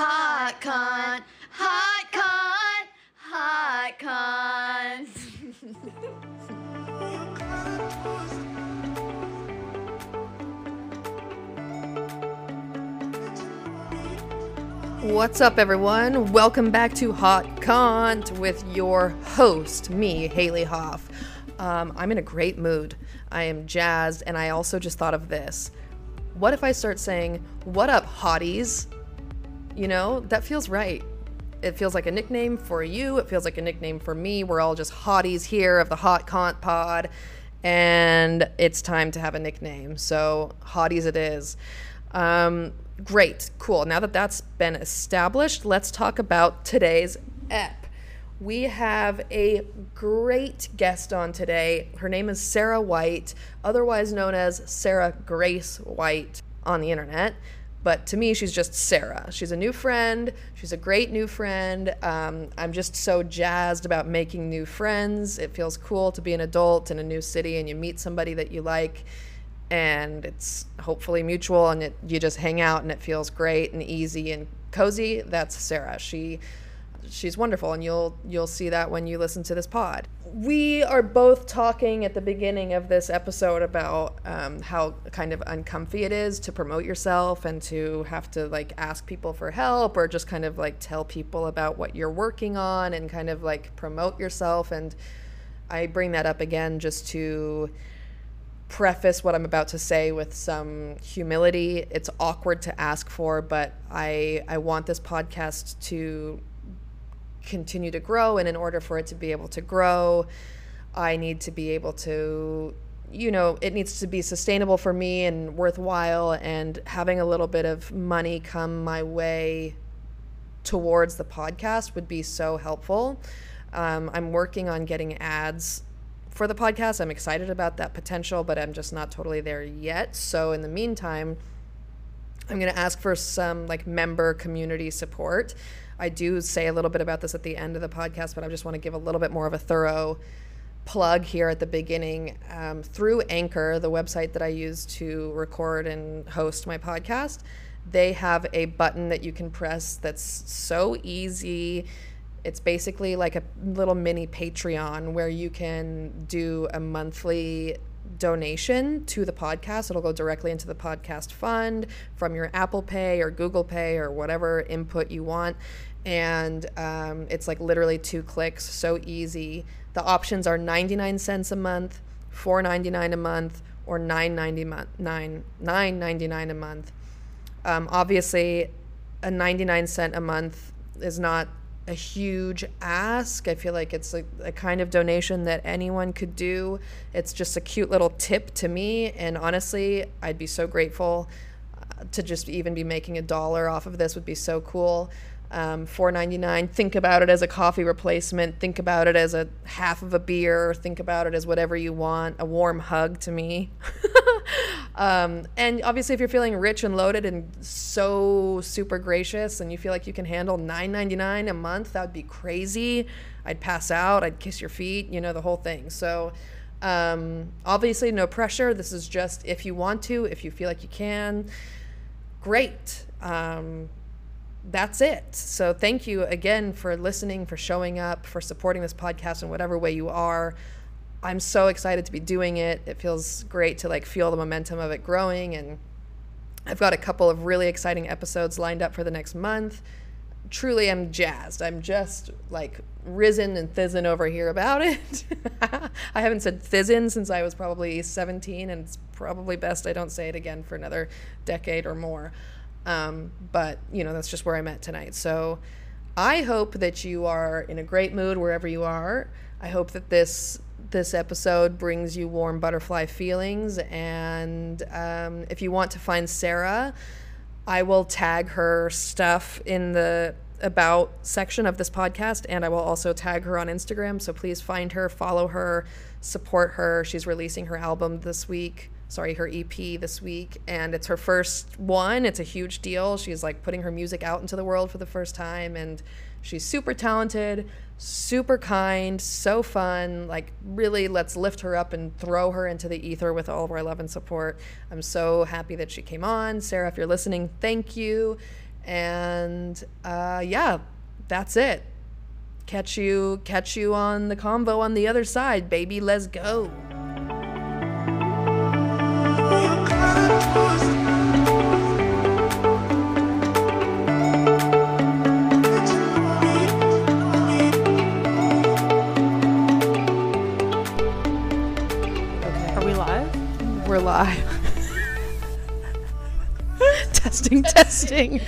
hot con, hot con, hot con. What's up, everyone? Welcome back to Hot Cont with your host, me, Haley Hoff. Um, I'm in a great mood. I am jazzed, and I also just thought of this. What if I start saying, What up, hotties? You know, that feels right. It feels like a nickname for you, it feels like a nickname for me. We're all just hotties here of the Hot Cont Pod, and it's time to have a nickname. So, hotties it is. Um, great, cool. Now that that's been established, let's talk about today's ep. We have a great guest on today. Her name is Sarah White, otherwise known as Sarah Grace White on the internet. But to me, she's just Sarah. She's a new friend. She's a great new friend. Um, I'm just so jazzed about making new friends. It feels cool to be an adult in a new city and you meet somebody that you like and it's hopefully mutual and it, you just hang out and it feels great and easy and cozy that's sarah she she's wonderful and you'll you'll see that when you listen to this pod we are both talking at the beginning of this episode about um, how kind of uncomfy it is to promote yourself and to have to like ask people for help or just kind of like tell people about what you're working on and kind of like promote yourself and i bring that up again just to preface what I'm about to say with some humility. It's awkward to ask for, but I I want this podcast to continue to grow and in order for it to be able to grow, I need to be able to you know, it needs to be sustainable for me and worthwhile and having a little bit of money come my way towards the podcast would be so helpful. Um, I'm working on getting ads for the podcast. I'm excited about that potential, but I'm just not totally there yet. So in the meantime, I'm going to ask for some like member community support. I do say a little bit about this at the end of the podcast, but I just want to give a little bit more of a thorough plug here at the beginning. Um, through Anchor, the website that I use to record and host my podcast, they have a button that you can press that's so easy it's basically like a little mini Patreon where you can do a monthly donation to the podcast. It'll go directly into the podcast fund from your Apple Pay or Google Pay or whatever input you want. And um, it's like literally two clicks, so easy. The options are 99 cents a month, 4.99 a month, or 9.99 9 9.99 a month. Um, obviously, a 99 cent a month is not a huge ask. I feel like it's a, a, kind of donation that anyone could do. It's just a cute little tip to me. And honestly, I'd be so grateful uh, to just even be making a dollar off of this would be so cool. Um, $4.99. Think about it as a coffee replacement. Think about it as a half of a beer. Think about it as whatever you want. A warm hug to me. um, and obviously, if you're feeling rich and loaded and so super gracious, and you feel like you can handle $9.99 a month, that would be crazy. I'd pass out. I'd kiss your feet. You know the whole thing. So. Um, obviously, no pressure. This is just if you want to, if you feel like you can, great. Um, that's it. So thank you again for listening, for showing up, for supporting this podcast in whatever way you are. I'm so excited to be doing it. It feels great to like feel the momentum of it growing and I've got a couple of really exciting episodes lined up for the next month. Truly I'm jazzed. I'm just like risen and thizzing over here about it. I haven't said thizzin since I was probably 17 and it's probably best I don't say it again for another decade or more. Um, but, you know, that's just where I'm at tonight. So I hope that you are in a great mood wherever you are. I hope that this this episode brings you warm butterfly feelings. And um, if you want to find Sarah, I will tag her stuff in the about section of this podcast and I will also tag her on Instagram. So please find her, follow her, support her. She's releasing her album this week sorry, her EP this week, and it's her first one. It's a huge deal. She's like putting her music out into the world for the first time, and she's super talented, super kind, so fun. Like, really, let's lift her up and throw her into the ether with all of our love and support. I'm so happy that she came on. Sarah, if you're listening, thank you. And uh, yeah, that's it. Catch you, catch you on the convo on the other side, baby. Let's go. Testing.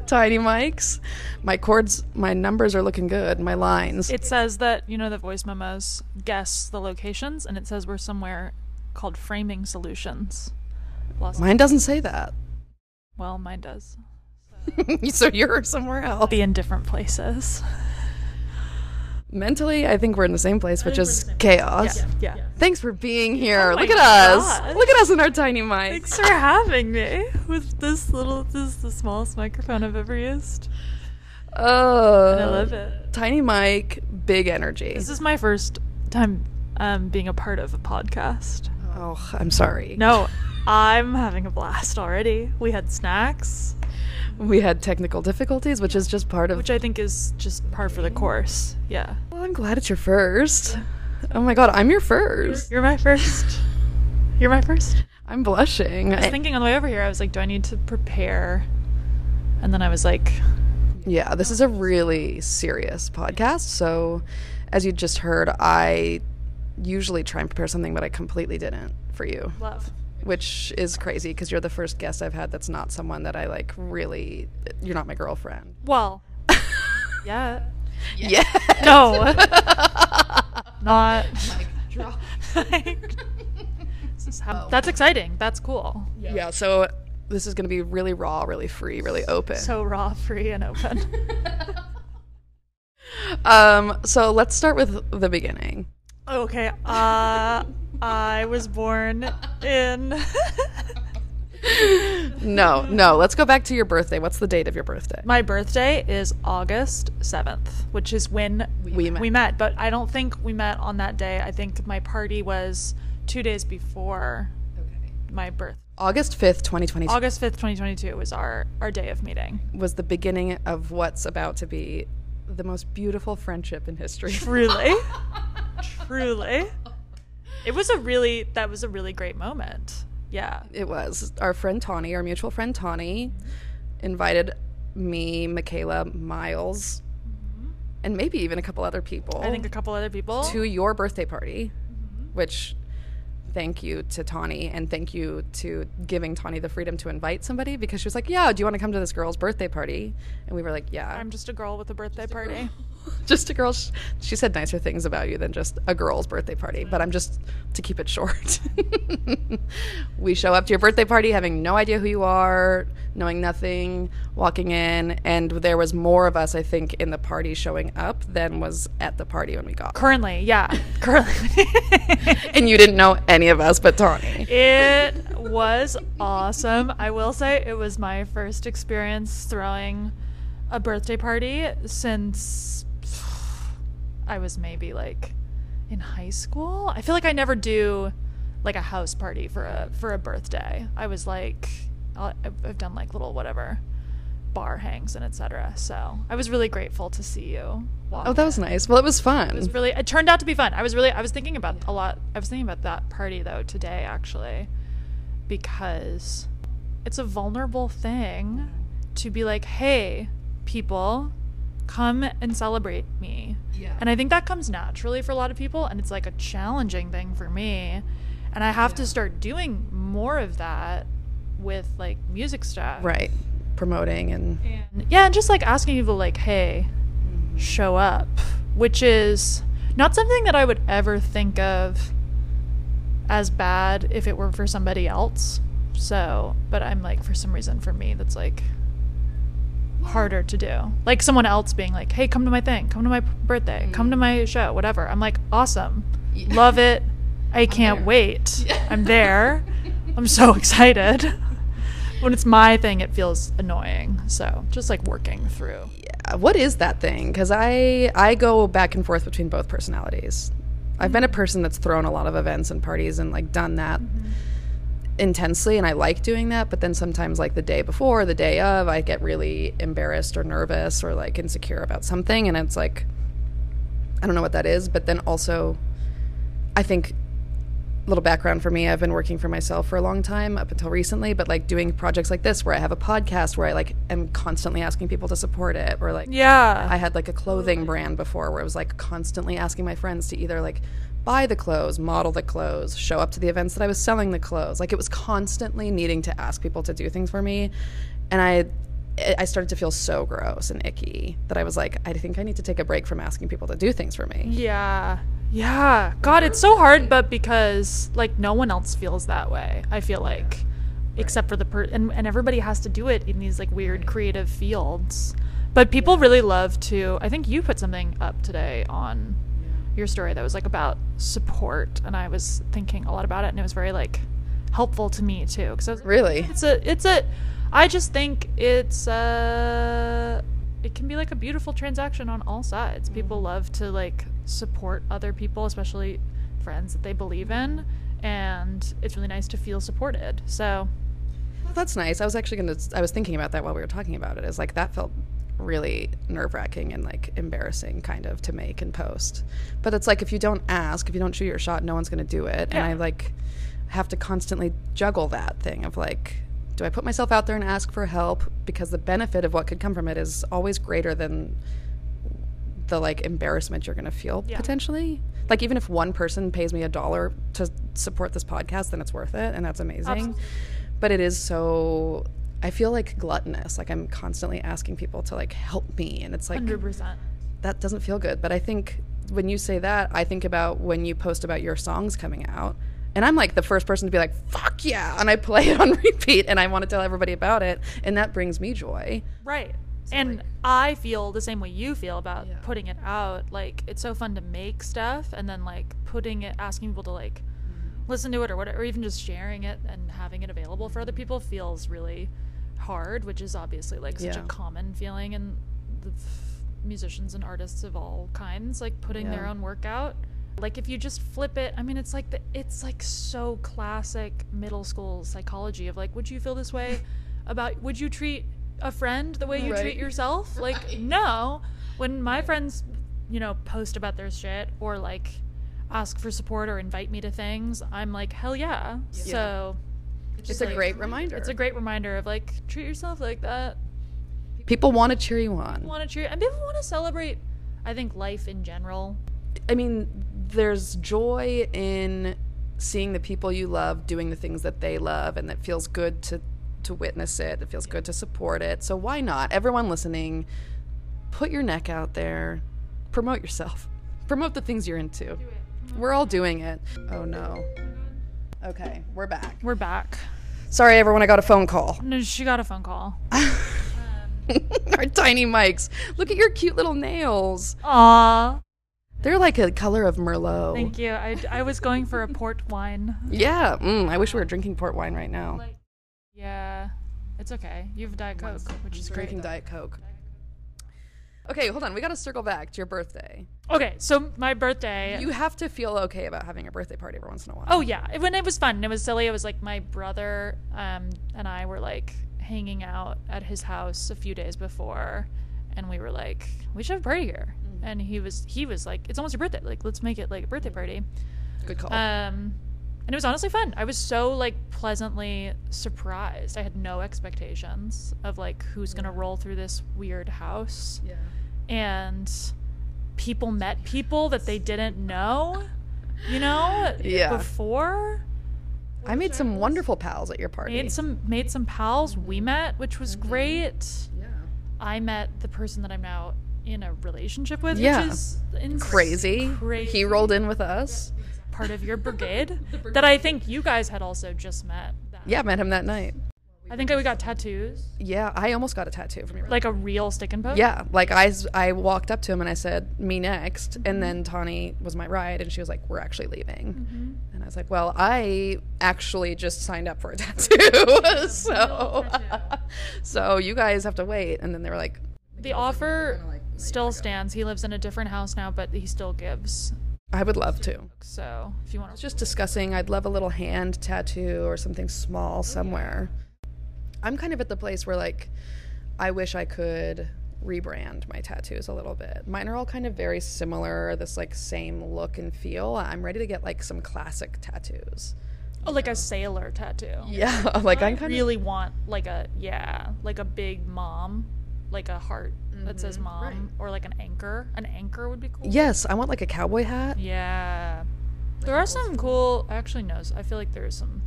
Tiny mics. My cords, my numbers are looking good. My lines. It says that, you know, the voice memos guess the locations, and it says we're somewhere called Framing Solutions. Los- Mine doesn't say that. well, mine does. so you're somewhere else. Be in different places. Mentally, I think we're in the same place, which is chaos. Yeah. yeah. Thanks for being here. Oh Look at us. Look at us in our tiny mics. Thanks for having me with this little, this is the smallest microphone I've ever used. Oh, And I love it. Tiny mic, big energy. This is my first time um, being a part of a podcast. oh, I'm sorry. No, I'm having a blast already. We had snacks, We had technical difficulties, which is just part of. which I think is just par for the course. Yeah. well, I'm glad it's your first. Oh my god, I'm your first. You're my first. You're my first. I'm blushing. I was thinking on the way over here, I was like, do I need to prepare? And then I was like, Yeah, this is a really serious podcast. So, as you just heard, I usually try and prepare something, but I completely didn't for you, love. Which is crazy because you're the first guest I've had that's not someone that I like really. You're not my girlfriend. Well, yeah. Yeah. No. Not. Like, this is how- that's exciting. That's cool. Yeah. So, this is going to be really raw, really free, really open. So raw, free, and open. um, so let's start with the beginning. Okay. Uh, I was born in. No, no. Let's go back to your birthday. What's the date of your birthday? My birthday is August 7th, which is when We met. we met, but I don't think we met on that day. I think my party was two days before my birth. August 5th, 2022 August 5th, 2022 was our, our day of meeting. was the beginning of what's about to be the most beautiful friendship in history. Truly. Truly. It was a really, that was a really great moment. Yeah. It was. Our friend Tawny, our mutual friend Tawny, invited me, Michaela, Miles, mm-hmm. and maybe even a couple other people I think a couple other people. to your birthday party, mm-hmm. which thank you to Tawny and thank you to giving Tawny the freedom to invite somebody because she was like, Yeah, do you want to come to this girl's birthday party? And we were like, Yeah. I'm just a girl with a birthday party. just a girl. Sh- she said nicer things about you than just a girl's birthday party, but I'm just to keep it short. we show up to your birthday party having no idea who you are, knowing nothing, walking in, and there was more of us, I think, in the party showing up than was at the party when we got. Currently, yeah. Currently. And you didn't know any of us but Tawny. It was awesome. I will say it was my first experience throwing a birthday party since I was maybe like in high school. I feel like I never do like a house party for a for a birthday. I was like I've done like little whatever bar hangs and etc. So I was really grateful to see you. Oh, that was nice. Well, it was fun. it was really it turned out to be fun i was really i was thinking about a lot i was thinking about that party though today actually because it's a vulnerable thing to be like hey people come and celebrate me Yeah. and i think that comes naturally for a lot of people and it's like a challenging thing for me and i have to start doing more of that with like music stuff right. Promoting and and yeah, and just like asking people like, hey, mm-hmm. show up, which is not something that I would ever think of as bad if it were for somebody else. So, but I'm like, for some reason, for me, that's like harder to do. Like someone else being like, hey, come to my thing, come to my birthday, come to mm. my show, whatever. I'm like, awesome, love it. I can't there. wait. I'm there. I'm so excited. When it's my thing, it feels annoying. So just like working through. yeah, what is that thing? Because I I go back and forth between both personalities. I've been a mm. person that's thrown a lot of events and parties and like done that. Mm-hmm. Intensely and I like doing that, but then sometimes like the day before, the day of, I get really embarrassed or nervous or like insecure about something and it's like I don't know what that is, but then also I think a little background for me, I've been working for myself for a long time up until recently, but like doing projects like this where I have a podcast where I like am constantly asking people to support it or like Yeah. I had like a clothing brand before where I was like constantly asking my friends to either like buy the clothes, model the clothes, show up to the events that I was selling the clothes. Like it was constantly needing to ask people to do things for me. And I I started to feel so gross and icky that I was like, I think I need to take a break from asking people to do things for me. Yeah. Yeah. God, it's so hard, but because like no one else feels that way. I feel like, except for the per and, and everybody has to do it in these like weird creative fields. But people really love to. I think you put something up today on your story that was like about support, and I was thinking a lot about it, and it was very like helpful to me too. Because Really? it's a it's a i just think it's uh it can be like a beautiful transaction on all sides people love to like support other people especially friends that they believe in and it's really nice to feel supported so That's nice. I was actually going to I was thinking about that while we were talking about it. Is like that felt really nerve-wracking and like embarrassing kind of to make and post. But it's like if you don't ask, if you don't shoot your shot, no one's going to do it. And I like have to constantly juggle that thing of like do I put myself out there and ask for help because the benefit of what could come from it is always greater than the like embarrassment you're going to feel Yeah. potentially. Like even if one person pays me a dollar to support this podcast, then it's worth it and that's amazing. Absolutely. But it is so I feel like gluttonous. Like I'm constantly asking people to like help me and it's like 100% that doesn't feel good. But I think when you say that, I think about when you post about your songs coming out. And I'm like the first person to be like, fuck yeah. And I play it on repeat and I want to tell everybody about it. And that brings me joy. right and i feel the same way you feel about Yeah. putting it out like it's so fun to make stuff and then like putting it asking people to like mm-hmm. listen to it or whatever or even just sharing it and having it available for other people feels really hard which is obviously like such Yeah. a common feeling in the f- musicians and artists of all kinds like putting their own work out. Like if you just flip it i mean it's like the it's like so classic middle school psychology of like would you feel this way about would you treat a friend the way you Right. treat yourself? Like no. When my friends you know post about their shit or like ask for support or invite me to things i'm like hell yeah, so It's a great reminder. it's a great reminder of like treat yourself like that people want to cheer you on. want to cheer and people want to celebrate i think life in general I mean, there's joy in seeing the people you love doing the things that they love, and that feels good to to witness it. It feels good to support it. So why not? Everyone listening, put your neck out there, promote yourself, promote the things you're into. We're all doing it. Oh no. Okay, we're back. we're back Sorry, everyone. I got a phone call. no she got a phone call Our tiny mics. Look at your cute little nails. Aw, They're like a color of Merlot. thank you I, I was going for a port wine Yeah. Mm, I wish we were drinking port wine right now. yeah it's okay you have diet coke which is great drinking Diet Coke. Okay, hold on. We got to circle back to your birthday. okay so my birthday You have to feel okay about having a birthday party every once in a while. Oh yeah, it- when it was fun, and it was silly. It was like my brother um, and I were like hanging out at his house a few days before, and we were like, we should have a party here. And he was he was like, it's almost your birthday, like let's make it like a birthday party. good call. Um, and it was honestly fun. I was so like pleasantly surprised. I had no expectations of like who's gonna roll through this weird house yeah. And people met people that they didn't know, you know, Yeah. before. I made some wonderful pals at your party. Made some made some pals. We met, which was mm-hmm. great. yeah. I met the person that I'm now in a relationship with, Yeah. which is ins- Crazy. Crazy. He rolled in with us. part of your brigade that I think you guys had also just met. That. Yeah, met him that night. I think we got tattoos, Yeah, I almost got a tattoo from your like a real stick and poke. Yeah, like I, I walked up to him and I said, "Me next," Mm-hmm. and then Tawny was my ride, and she was like, "We're actually leaving," Mm-hmm. and I was like, "Well, I actually just signed up for a tattoo, so so you guys have to wait." And then they were like, The offer still stands. He lives in a different house now, but he still gives I would love to. So if you want to Just discussing, I'd love a little hand tattoo or something small somewhere. I'm kind of at the place where like I wish I could rebrand my tattoos a little bit. Mine are all kind of very similar, this like same look and feel. I'm ready to get like some classic tattoos. oh, like a um, sailor tattoo. Yeah, like I I'm kind of really want like a yeah, like a big mom, like a heart that says mm-hmm, mom, right. or like an anchor. An anchor would be cool. Yes, I want like a cowboy hat. Yeah. There are some cool. Actually, no. I feel like there's some.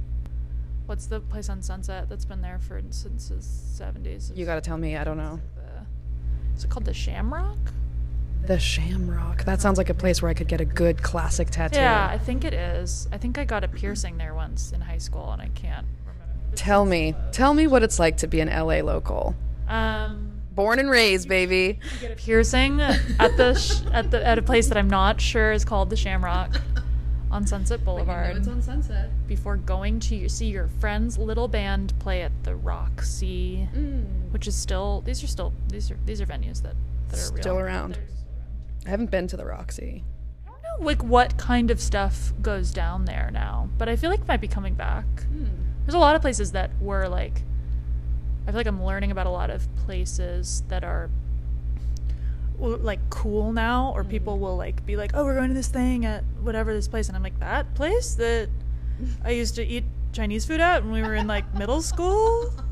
What's the place on Sunset that's been there for since the seventies? You got to tell me, I don't know. Is it called the Shamrock? The Shamrock. That sounds like a place where I could get a good classic tattoo. Yeah, I think it is. I think I got a piercing there once in high school, and I can't remember. Tell me, tell me what it's like to be an LA local. Um, Born and raised, baby. get a piercing at the sh- at the at a place that I'm not sure is called the Shamrock on Sunset Boulevard. it's on Sunset. before going to your, see your friend's little band play at the Roxy, Mm. which is still these are still these are these are venues that that are Still real. around. I haven't been to the Roxy. I don't know like what kind of stuff goes down there now, but I feel like it might be coming back. There's a lot of places that were like I feel like I'm learning about a lot of places that are well, like cool now or people will like be like, "Oh, we're going to this thing at whatever this place." And I'm like, "That place that I used to eat Chinese food at when we were in like middle school?"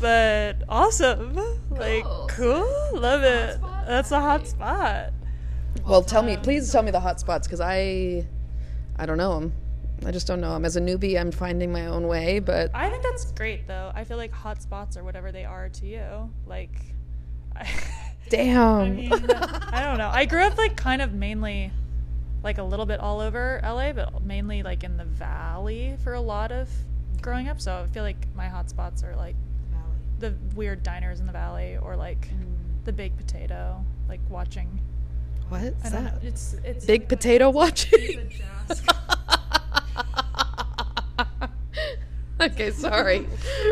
But awesome. Like cool. Love it. That's a hot spot. Well, tell me, please tell me the hot spots because I, I don't know them. I just don't know them. As a newbie, I'm finding my own way, but I think that's great though. I feel like hot spots are whatever they are to you. Like I, damn. I mean, I don't know. I grew up like kind of mainly like a little bit all over LA, but mainly like in the valley for a lot of growing up. So I feel like my hot spots are like the weird diners in the valley or like mm. the Baked Potato, like watching What's I don't know. that? It's it's Big potato watching. okay, sorry.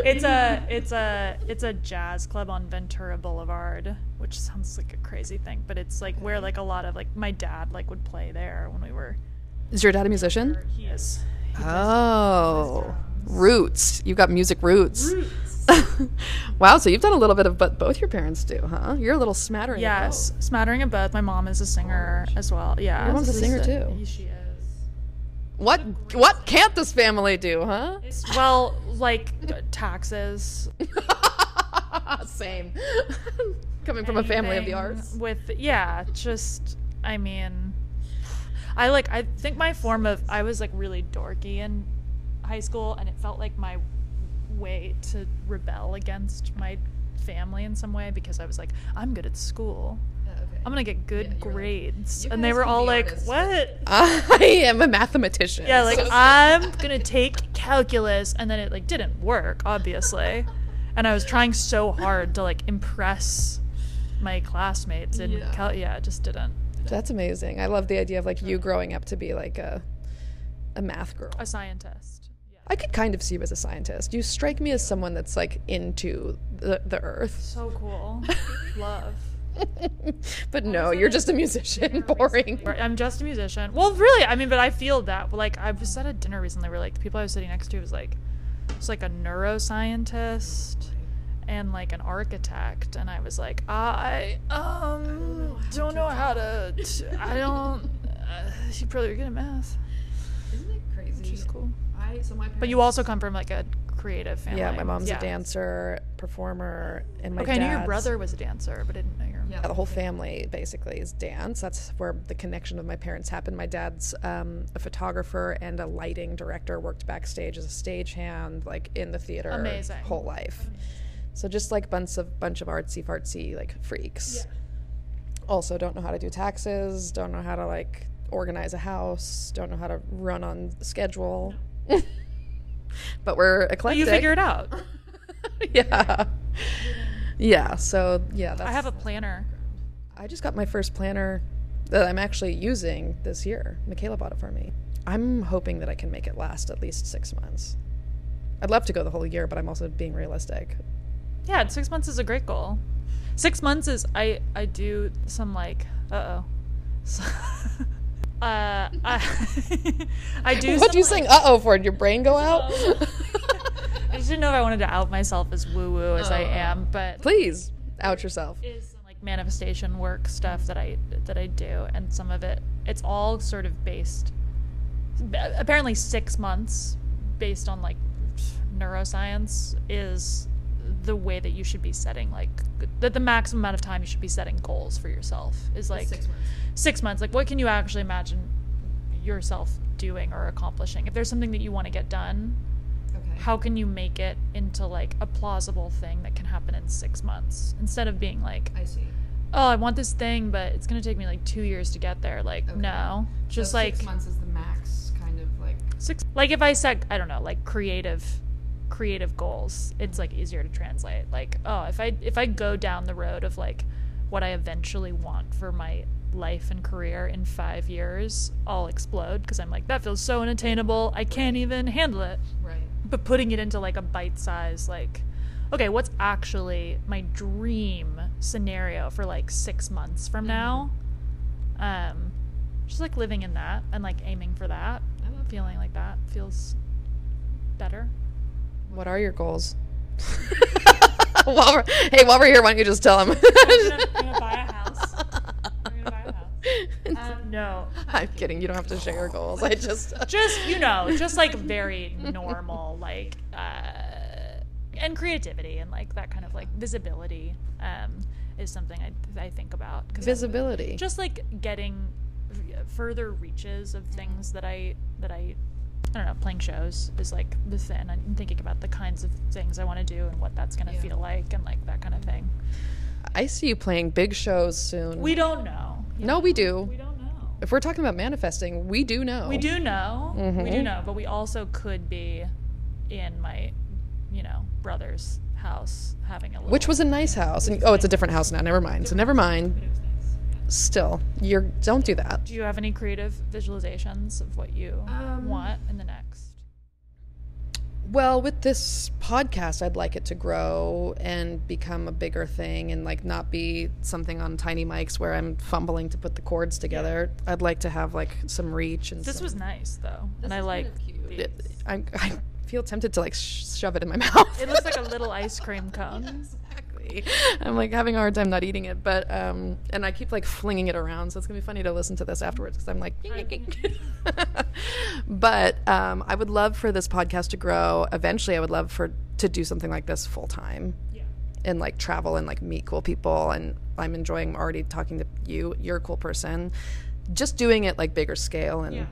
it's a it's a it's a jazz club on Ventura Boulevard, which sounds like a crazy thing, but it's like where like a lot of like my dad like would play there when we were. Is your dad a musician? He is. Oh, roots. You've got music roots. roots. wow, so you've done a little bit of what both your parents do, huh? You're a little smattering. of Yes, smattering of both. My mom is a singer as well. Yeah, Your mom's a singer, she's too. She is. What what can't this family do, huh? Well, like taxes. Same. Coming from a family of the arts. With yeah, just I mean, I like I think my form of I was like really dorky in high school, and it felt like my way to rebel against my family in some way because I was like I'm good at school. I'm gonna get good grades, and they were all like, artists. "What?" I am a mathematician. Yeah, like So- I'm gonna take calculus, and then it like didn't work, obviously. And I was trying so hard to like impress my classmates, and yeah, cal- yeah it just didn't. that's amazing. I love the idea of like you growing up to be like a a math girl. A scientist. Yeah. I could kind of see you as a scientist. You strike me as someone that's like into the, the earth. So cool. Love. but no, you're just a musician. Boring. Or- I'm just a musician. Well, really, I mean, but I feel that. Like, I was at a dinner recently where like the people I was sitting next to was like, it's like a neuroscientist and like an architect, and I was like, I um don't know how to. t- I don't. Uh, you probably are good at math, Isn't it which crazy? is cool. I so my But you also come from like a creative family. yeah, my mom's Yeah. a dancer, performer, and my Okay, I knew your brother was a dancer, but I didn't know your. Yeah, the whole family basically is dance. That's where the connection of my parents happened. My dad's um, a photographer and a lighting director. Worked backstage as a stagehand, like in the theater, Amazing. whole life. So just like bunch of bunch of artsy fartsy like freaks. Also, don't know how to do taxes. Don't know how to like organize a house. Don't know how to run on schedule. but we're eclectic. you figure it out. yeah. Yeah. So yeah, that's I have a planner. I just got my first planner that I'm actually using this year. Michaela bought it for me. I'm hoping that I can make it last at least six months. I'd love to go the whole year, but I'm also being realistic. Yeah, six months is a great goal. Six months is I I do some like uh oh. uh, I, I do. What some, you like- saying? Uh oh, for did your brain go out? I didn't know if I wanted to out myself as woo woo as Oh. I am, but Please out yourself. is some like manifestation work stuff that I that I do, and some of it it's all sort of based. Apparently, six months based on like neuroscience is the way that you should be setting like that the maximum amount of time you should be setting goals for yourself is like six months. six months like what can you actually imagine yourself doing or accomplishing if there's something that you want to get done Okay. How can you make it into like a plausible thing that can happen in six months instead of being like I see. oh i want this thing but it's going to take me like two years to get there like Okay. no just like six months is the max, kind of like. six like if i set i don't know like creative creative goals it's mm-hmm. like easier to translate like oh if i if i go down the road of like what i eventually want for my life and career in five years i'll explode because i'm like that feels so unattainable i can't even handle it Right. But putting it into like a bite size like okay what's actually my dream scenario for like six months from now? Um just like living in that and like aiming for that I love feeling like that feels better. What are your goals? while we're, hey, while we're here, why don't you just tell them? buy a house I'm gonna buy a house um, no I'm kidding. You don't have to share your goals. I just. just you know just like very normal like uh and creativity and like that kind of like visibility um is something i, I think about Visibility. just like getting further reaches of things that i that i I don't know, playing shows is like the thing. I'm thinking about the kinds of things I want to do and what that's going to Yeah. feel like and like that kind of thing. I see you playing big shows soon. We don't know. You no, know? we do. We don't know. If we're talking about manifesting, we do know. We do know. We do Mhm. know, but we also could be in my, you know, brother's house having a little. Which was a nice house. And, oh, it's a different house now. Never mind. So never mind. It was nice. Still, you're don't do that. Do you have any creative visualizations of what you Um, want in the next? Well, with this podcast, I'd like it to grow and become a bigger thing and like not be something on tiny mics where I'm fumbling to put the cords together. I'd like to have like some reach and This some- was nice though, and I like. kind of cute. It- I, I feel tempted to like sh- shove it in my mouth. It looks like a little ice cream cone. exactly. I'm like having a hard time not eating it, but um, and I keep like flinging it around, so it's gonna be funny to listen to this afterwards because I'm like, but um, I would love for this podcast to grow. Eventually, I would love for to do something like this full time Yeah. and like travel and like meet cool people. And I'm enjoying already talking to you. You're a cool person. Just doing it like bigger scale and. Yeah.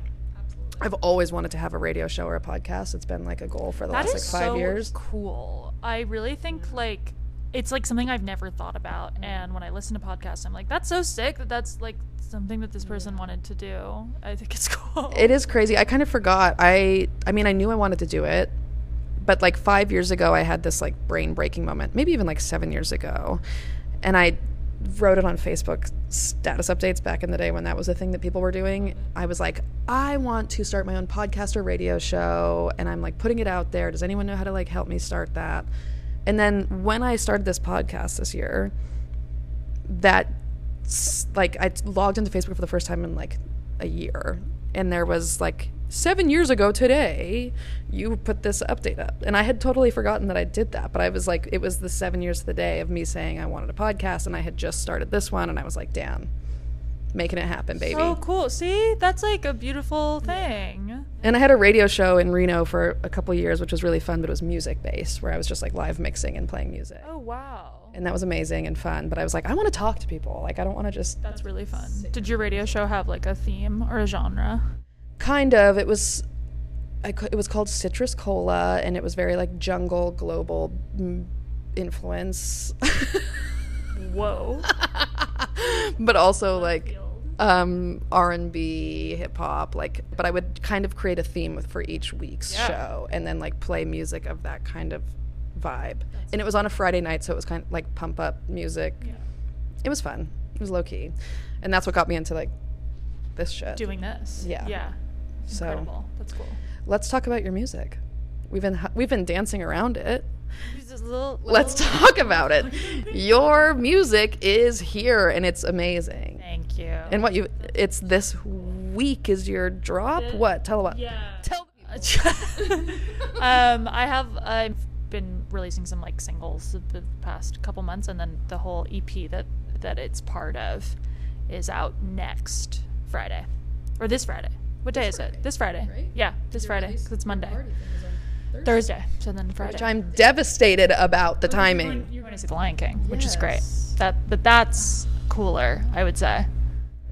I've always wanted to have a radio show or a podcast. It's been like a goal for the That last like five so years. cool. I really think like it's like something I've never thought about, Mm-hmm. and when I listen to podcasts, I'm like, that's so sick that that's like something that this person wanted to do. I think it's cool. It is crazy. I kind of forgot. I I mean, I knew I wanted to do it, but like 5 years ago I had this like brain breaking moment. Maybe even like 7 years ago. And I wrote it on Facebook status updates back in the day when that was a thing that people were doing. I was like, I want to start my own podcast or radio show and I'm like putting it out there. Does anyone know how to like help me start that? And then when I started this podcast this year, that like I logged into Facebook for the first time in like a year, and there was like seven years ago today, you put this update up, and I had totally forgotten that I did that. But I was like, it was the seven years of the day of me saying I wanted a podcast, and I had just started this one, and I was like, damn, making it happen, baby. So cool. See, that's like a beautiful thing. And I had a radio show in Reno for a couple years, which was really fun, but it was music based, where I was just like live mixing and playing music. Oh wow. And that was amazing and fun. But I was like, I want to talk to people. Like, I don't want to just That's really fun. Did your radio show have like a theme or a genre? kind of. It was, I, it was called Citrus Cola, and it was very like jungle global mm, influence, Whoa. but also like um, R&B, hip hop. Like, but I would kind of create a theme for each week's Yeah. show, and then like play music of that kind of vibe. and it was on a Friday night, so it was kind of like pump up music. Yeah. It was fun. It was low key, and that's what got me into like this shit. Doing this. Yeah. Yeah. So- Incredible. That's cool. Let's talk about your music. We've been we've been dancing around it. Just a little, Let's talk about it. Your music is here and it's amazing. Thank you. And what you it's this week is your drop. What? Tell what? Yeah. Tell. um, I have I've been releasing some like singles the past couple months, and then the whole EP that that it's part of is out next Friday, or this Friday. What day is it? This Friday. right? Yeah, this Friday because it's Monday. Thursday. So then Friday. Which I'm devastated about the You're timing. going- You're going to see The Lion King, which is great. That, but that's cooler, I would say.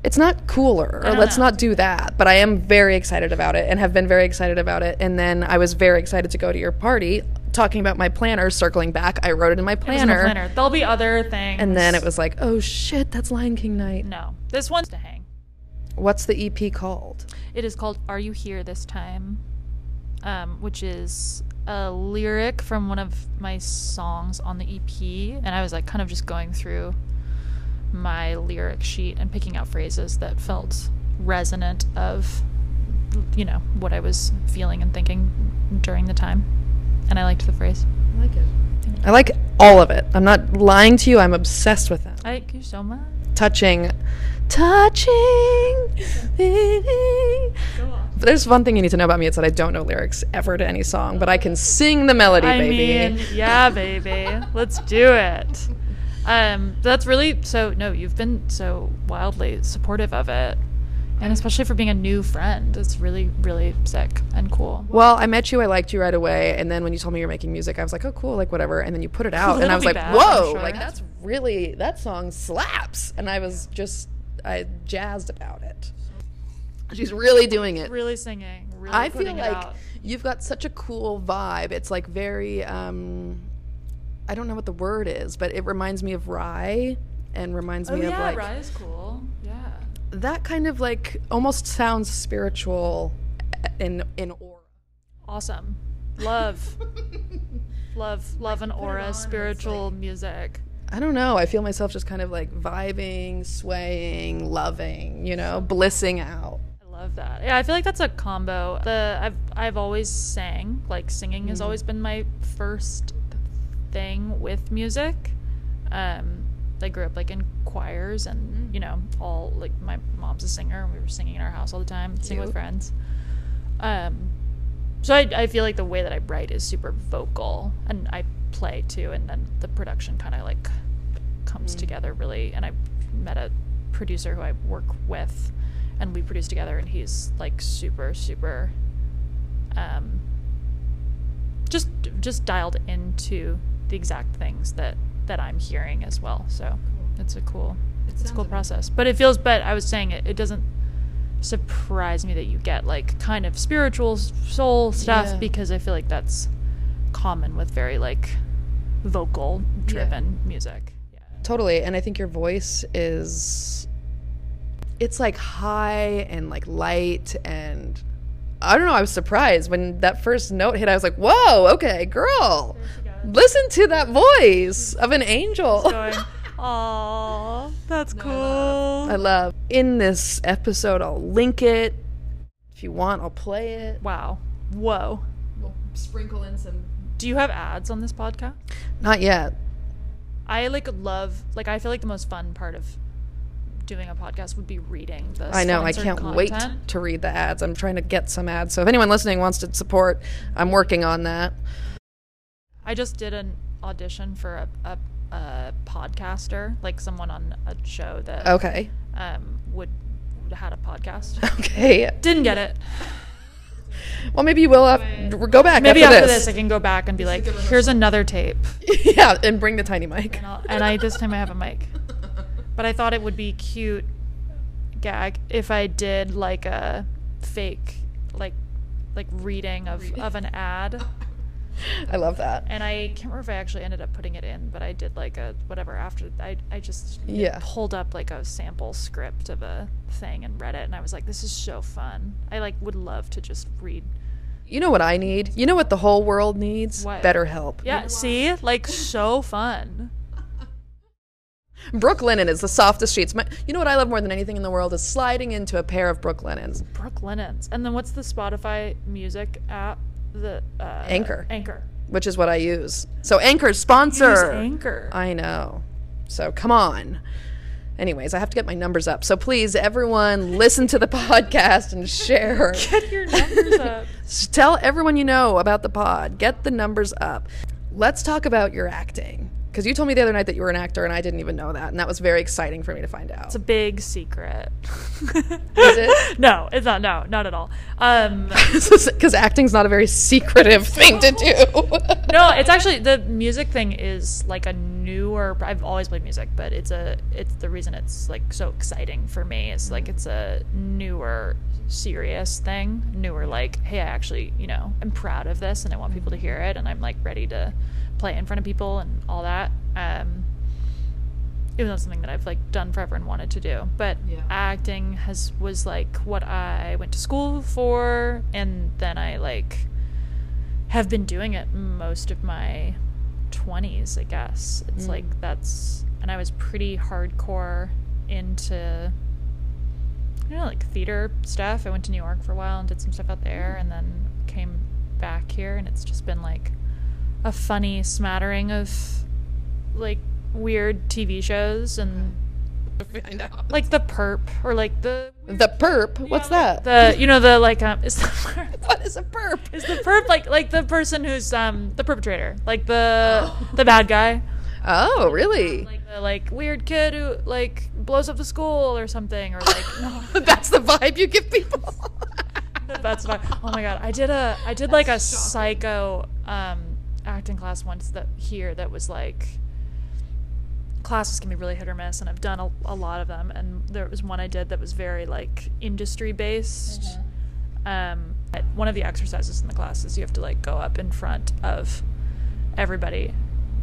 It's not cooler, or let's know. not do that. But I am very excited about it, and have been very excited about it. And then I was very excited to go to your party, talking about my planner. Circling back, I wrote it in my was in planner, planner. There'll be other things. and then it was like, oh shit, that's Lion King night. no. This one's to hang. What's the EP called? It is called "Are You Here This Time," um, which is a lyric from one of my songs on the EP, and I was like kind of just going through my lyric sheet and picking out phrases that felt resonant of, you know, what I was feeling and thinking during the time, and I liked the phrase. I like it. I like all of it. I'm not lying to you. I'm obsessed with it. I like you so much. Touching, touching. baby. There's one thing you need to know about me. It's that I don't know lyrics ever to any song, but I can sing the melody, I baby. mean, yeah, baby. Let's do it. Um, that's really so. No, you've been so wildly supportive of it, and especially for being a new friend, it's really, really sick and cool. Well, I met you, I liked you right away, and then when you told me you're making music, I was like, oh, cool, like whatever. And then you put it out, and I was like, bad, whoa, sure. like that's really that song slaps, and I was just I jazzed about it. She's really doing it. Really singing. Really I feel putting it like out. you've got such a cool vibe. It's like very um I don't know what the word is, but it reminds me of Rhye and reminds Oh me yeah, of like Rhye is cool. Yeah. that kind of like almost sounds spiritual in in aura. Awesome. Love. love, love, and put aura, and it's spiritual music. I don't know. I feel myself just kind of like vibing, swaying, loving, you know, blissing out. I love that. Yeah, I feel like that's a combo. The I've I've always sang. Like singing has always been my first thing with music. Um, I grew up like in choirs, and you know, all like my mom's a singer, and we were singing in our house all the time, singing with friends. Um, so I I feel like the way that I write is super vocal, and I play too, and then the production kind of like comes together really. And I met a producer who I work with, and we produce together, and he's like super super, um, just just dialed into the exact things that that I'm hearing as well. So it's a cool it's a cool process. But it feels but I was saying it, it doesn't surprise me that you get like kind of spiritual soul stuff Yeah. because I feel like that's common with very like vocal driven music. Yeah. Totally. And I think your voice is it's like high and like light and I don't know, I was surprised when that first note hit. I was like, "Whoa, okay, girl. Listen to that voice of an angel." Going, Aw, that's cool. I love. In this episode, I'll link it. If you want, I'll play it. Wow. Whoa. We'll sprinkle in some. Do you have ads on this podcast? Not yet. I like love like I feel like the most fun part of doing a podcast would be reading the I know. I can't wait to read the ads. I'm trying to get some ads. So if anyone listening wants to support, I'm working on that. I just did an audition for a, a, a podcaster, like someone on a show that Okay. um would had a podcast. Okay. Didn't get it. Well, maybe you will have, go back Maybe after, after this. this I can go back and be like, here's another tape. yeah, and bring the tiny mic. And, I'll, and I this time I have a mic. But I thought it would be cute gag if I did like a fake like like reading of, of an ad. I love that. And I can't remember if I actually ended up putting it in, but I did like a whatever after I I just Yeah. pulled up like a sample script of a thing and read it and I was like, this is so fun. I like would love to just read You know what I need? You know what the whole world needs? What? BetterHelp. Yeah, see? Like so fun. Brooklinen is the softest sheets. My, you know what I love more than anything in the world is sliding into a pair of Brooklinens. Brooklinens. And then what's the Spotify music app? The uh, Anchor. Anchor. which is what I use. So Anchor sponsor. Use Anchor. I know. So come on. Anyways, I have to get my numbers up. So please, everyone, listen to the podcast and share. Get your numbers up. Tell everyone you know about the pod. Get the numbers up. Let's talk about your acting. Because you told me the other night that you were an actor, and I didn't even know that. And that was very exciting for me to find out. It's a big secret. Is it? No, it's not. No, not at all. Um, Because acting's not a very secretive thing to do. no, it's actually the music thing is like a newer. I've always played music, but it's a. It's the reason it's like so exciting for me. It's like it's a newer, serious thing. Newer, like hey, I actually, you know, I'm proud of this, and I want people to hear it, and I'm like ready to play in front of people and all that. Um, even though it's something that I've like done forever and wanted to do. But Yeah. acting has was like what I went to school for, and then I like have been doing it most of my 20s, I guess. It's Mm. like that's and I was pretty hardcore into you know like theater stuff. I went to New York for a while and did some stuff out there and then came back here and it's just been like a funny smattering of like weird TV shows and Find out. like the perp or like the The perp? What's that? the you know the like um is the perp what is a perp? is the perp like like the person who's um the perpetrator like the the bad guy Oh, really? like the like weird kid who like blows up the school or something or like no That's the vibe you give people. that's fine oh my god I did a I did like a psycho um acting class once that here that was like classes can be really hit or miss and I've done a, a lot of them and there was one I did that was very like industry based um but one of the exercises in the class is you have to like go up in front of everybody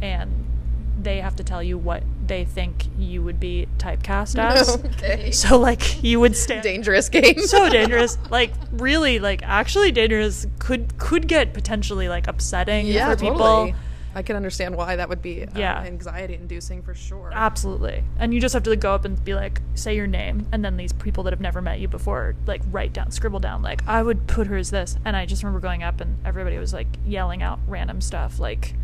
and they have to tell you what they think you would be typecast as okay. so like you would stand Dangerous game. so dangerous like really like actually dangerous could could get potentially like upsetting yeah, for people totally. I can understand why that would be uh, Yeah. anxiety inducing for sure. Absolutely. And you just have to go up and be like, say your name, and then these people that have never met you before, like, write down, scribble down, like, I would put her as this. And I just remember going up, and everybody was like yelling out random stuff, like,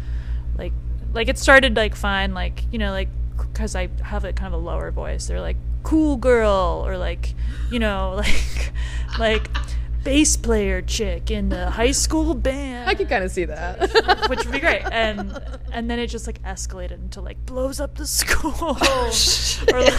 like, like it started like fine, like you know, like because I have a kind of a lower voice. They're like, cool girl, or like, you know, like, like. Bass player chick in the high school band I could kind of see that. which would be great. And and then it just like escalated into like blows up the school, oh, or like,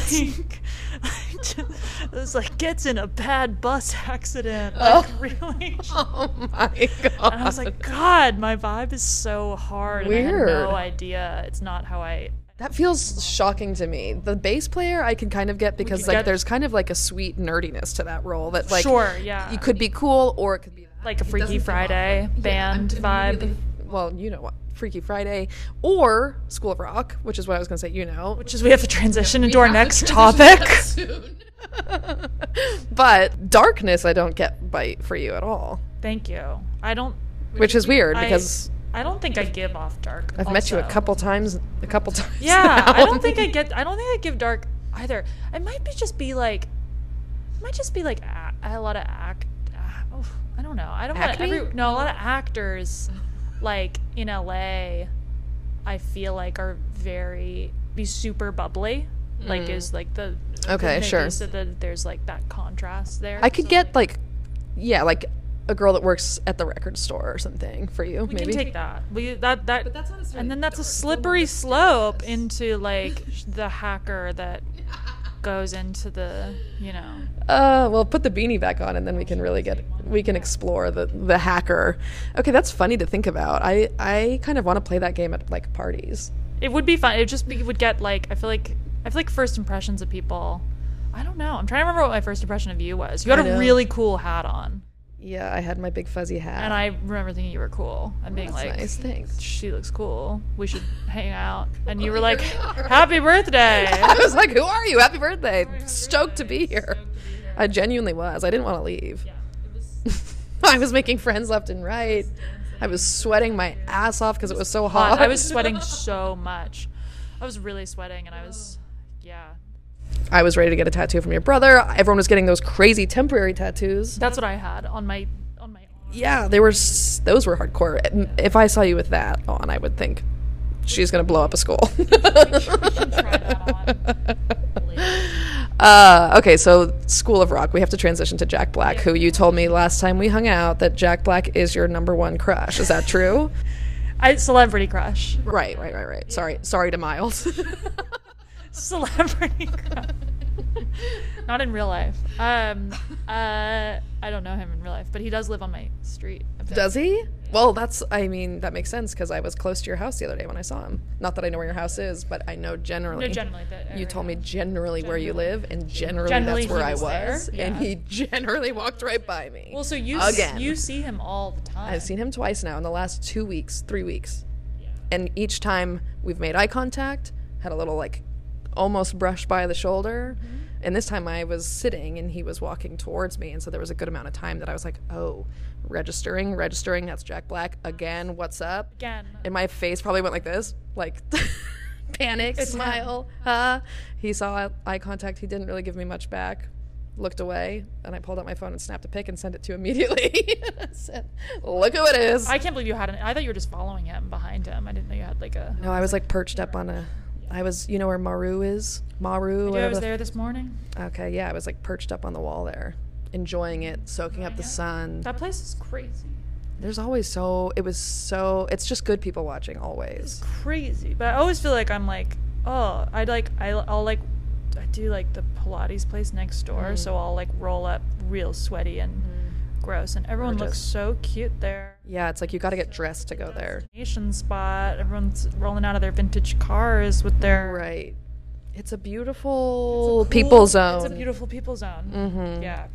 just, it was like gets in a bad bus accident. Oh. Like really, oh my god. and I was like, God, my vibe is so hard. And I had Weird. no idea. It's not how I. That feels shocking to me. The bass player I can kind of get because like get- there's kind of like a sweet nerdiness to that role that like sure, yeah. you could be cool or it could be that. like a Freaky Friday awkward. band Yeah, vibe. Well, you know what, Freaky Friday or School of Rock, which is what I was gonna say. You know, Which is we have to transition into our next topic. but darkness I don't get by for you at all, Thank you. I don't. which is weird I- because I don't think I give off dark. I've met you a couple times, a couple times. Yeah, now. I don't think I get. I don't think I give dark either. I might be just be like, it might just be like a, a lot of act. Uh, oof, I don't know. I don't want every no a lot of actors, like in LA, I feel like are very be super bubbly. Like is like the Mm. Okay, sure. So that there's like that contrast there. I could get like, yeah, like a girl that works at the record store or something for you. we maybe can take that. We that that. But that's not necessarily and then that's a slippery slope into like the hacker that goes into the you know Uh, well, put the beanie back on, and then we can really get we can explore the the hacker. Okay, that's funny to think about. I I kind of want to play that game at like parties. it would be fun it just be, would get like i feel like i feel like first impressions of people i don't know i'm trying to remember what my first impression of you was you had a really cool hat on Yeah, I had my big fuzzy hat. and i remember thinking you were cool and being That's like nice, thanks. she looks cool we should hang out and you oh, were like here we are. happy birthday I was like, "Who are you? Happy birthday! Stoked to be here." I genuinely was. I didn't want to leave. yeah was I was making friends left and right. I was sweating my ass off because it was so hot. i was sweating so much i was really sweating and i was yeah I was ready to get a tattoo from your brother. Everyone was getting those crazy temporary tattoos. that's what i had on my on my arm. Yeah, they were. s- Those were hardcore. If I saw you with that on, I would think she's gonna blow up a school. try that on. Uh, okay, so School of Rock. We have to transition to Jack Black, who you told me last time we hung out that Jack Black is your number one crush. Is that true? I celebrity crush. right, right, right, right. Sorry, sorry to Miles. Celebrity crush. Not in real life. Um, uh, I don't know him in real life, but he does live on my street. Does he? Well, that's. I mean, that makes sense because I was close to your house the other day when I saw him. Not that I know where your house is, but I know generally. No, generally. The You told me generally where you live, and generally, Generally that's where he I was was, there, and he generally walked right by me. Well, so you s- you see him all the time. I've seen him twice now in the last two weeks, three weeks, and each time we've made eye contact, had a little like almost brushed by the shoulder, Mm-hmm. and this time I was sitting and he was walking towards me, and so there was a good amount of time that I was like, oh, registering, registering. That's Jack Black again. What's up? Again. And my face probably went like this, like panic, It's smile. Uh, he saw eye contact. He didn't really give me much back. Looked away, and I pulled out my phone and snapped a pic and sent it to him immediately. Said, "Look who it is." I can't believe you had an. I thought you were just following him behind him. I didn't know you had like a. no, I was like perched up on a. I was, you know where Maru is? Maru. I whatever was there this morning. Okay, yeah, I was like perched up on the wall there, enjoying it, soaking up the sun. That place is crazy. There's always so. It was so. It's just good people watching always. Crazy. But I always feel like I'm like, oh, I'd like, I, I'll like, I do like the Pilates place next door, Mm-hmm. so I'll like roll up real sweaty and gross, and everyone looks so cute there. Yeah, it's like you got to get dressed to go there. Nation spot. Everyone's rolling out of their vintage cars with their Right. It's a beautiful Cool- people zone. It's a beautiful people zone. Mhm. Yeah.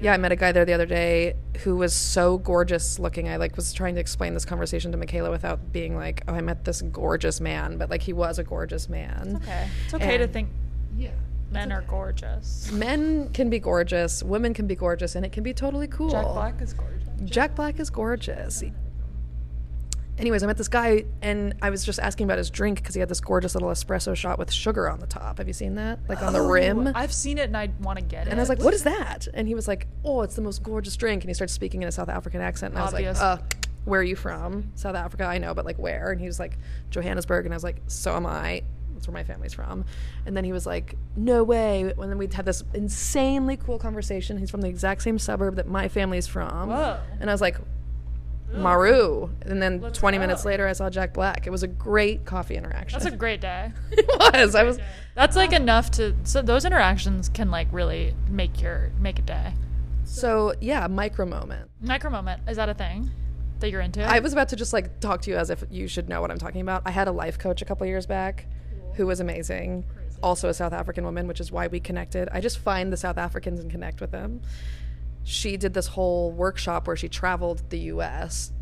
Yeah, I met a guy there the other day who was so gorgeous looking. I like was trying to explain this conversation to Michaela without being like, "Oh, I met this gorgeous man," but like he was a gorgeous man. Okay. It's okay to think Yeah. men are gorgeous. Men can be gorgeous, women can be gorgeous, and it can be totally cool. Jack Black is gorgeous. Jack Black is gorgeous. Anyways, I met this guy and I was just asking about his drink because he had this gorgeous little espresso shot with sugar on the top. Have you seen that? Like on the rim? Oh, I've seen it and I want to get it. And I was like, "What is that?" And he was like, "Oh, it's the most gorgeous drink." And he started speaking in a South African accent, and Obvious. I was like, "Uh, where are you from? South Africa, I know, but like where?" And he was like, "Johannesburg," and I was like, "So am I." That's where my family's from. And then he was like, "No way!" And then we had this insanely cool conversation. He's from the exact same suburb that my family's from. Whoa. And I was like, "Maru." And then Let's 20 minutes later, I saw Jack Black. It was a great coffee interaction. That's a great day. it was. I was. That's like enough to so those interactions can like really make your make a day. So yeah, micro moment. Micro moment is that a thing that you're into? I was about to just like talk to you as if you should know what I'm talking about. I had a life coach a couple years back who was amazing. Also a South African woman, which is why we connected. I just find the South Africans and connect with them. She did this whole workshop where she traveled the US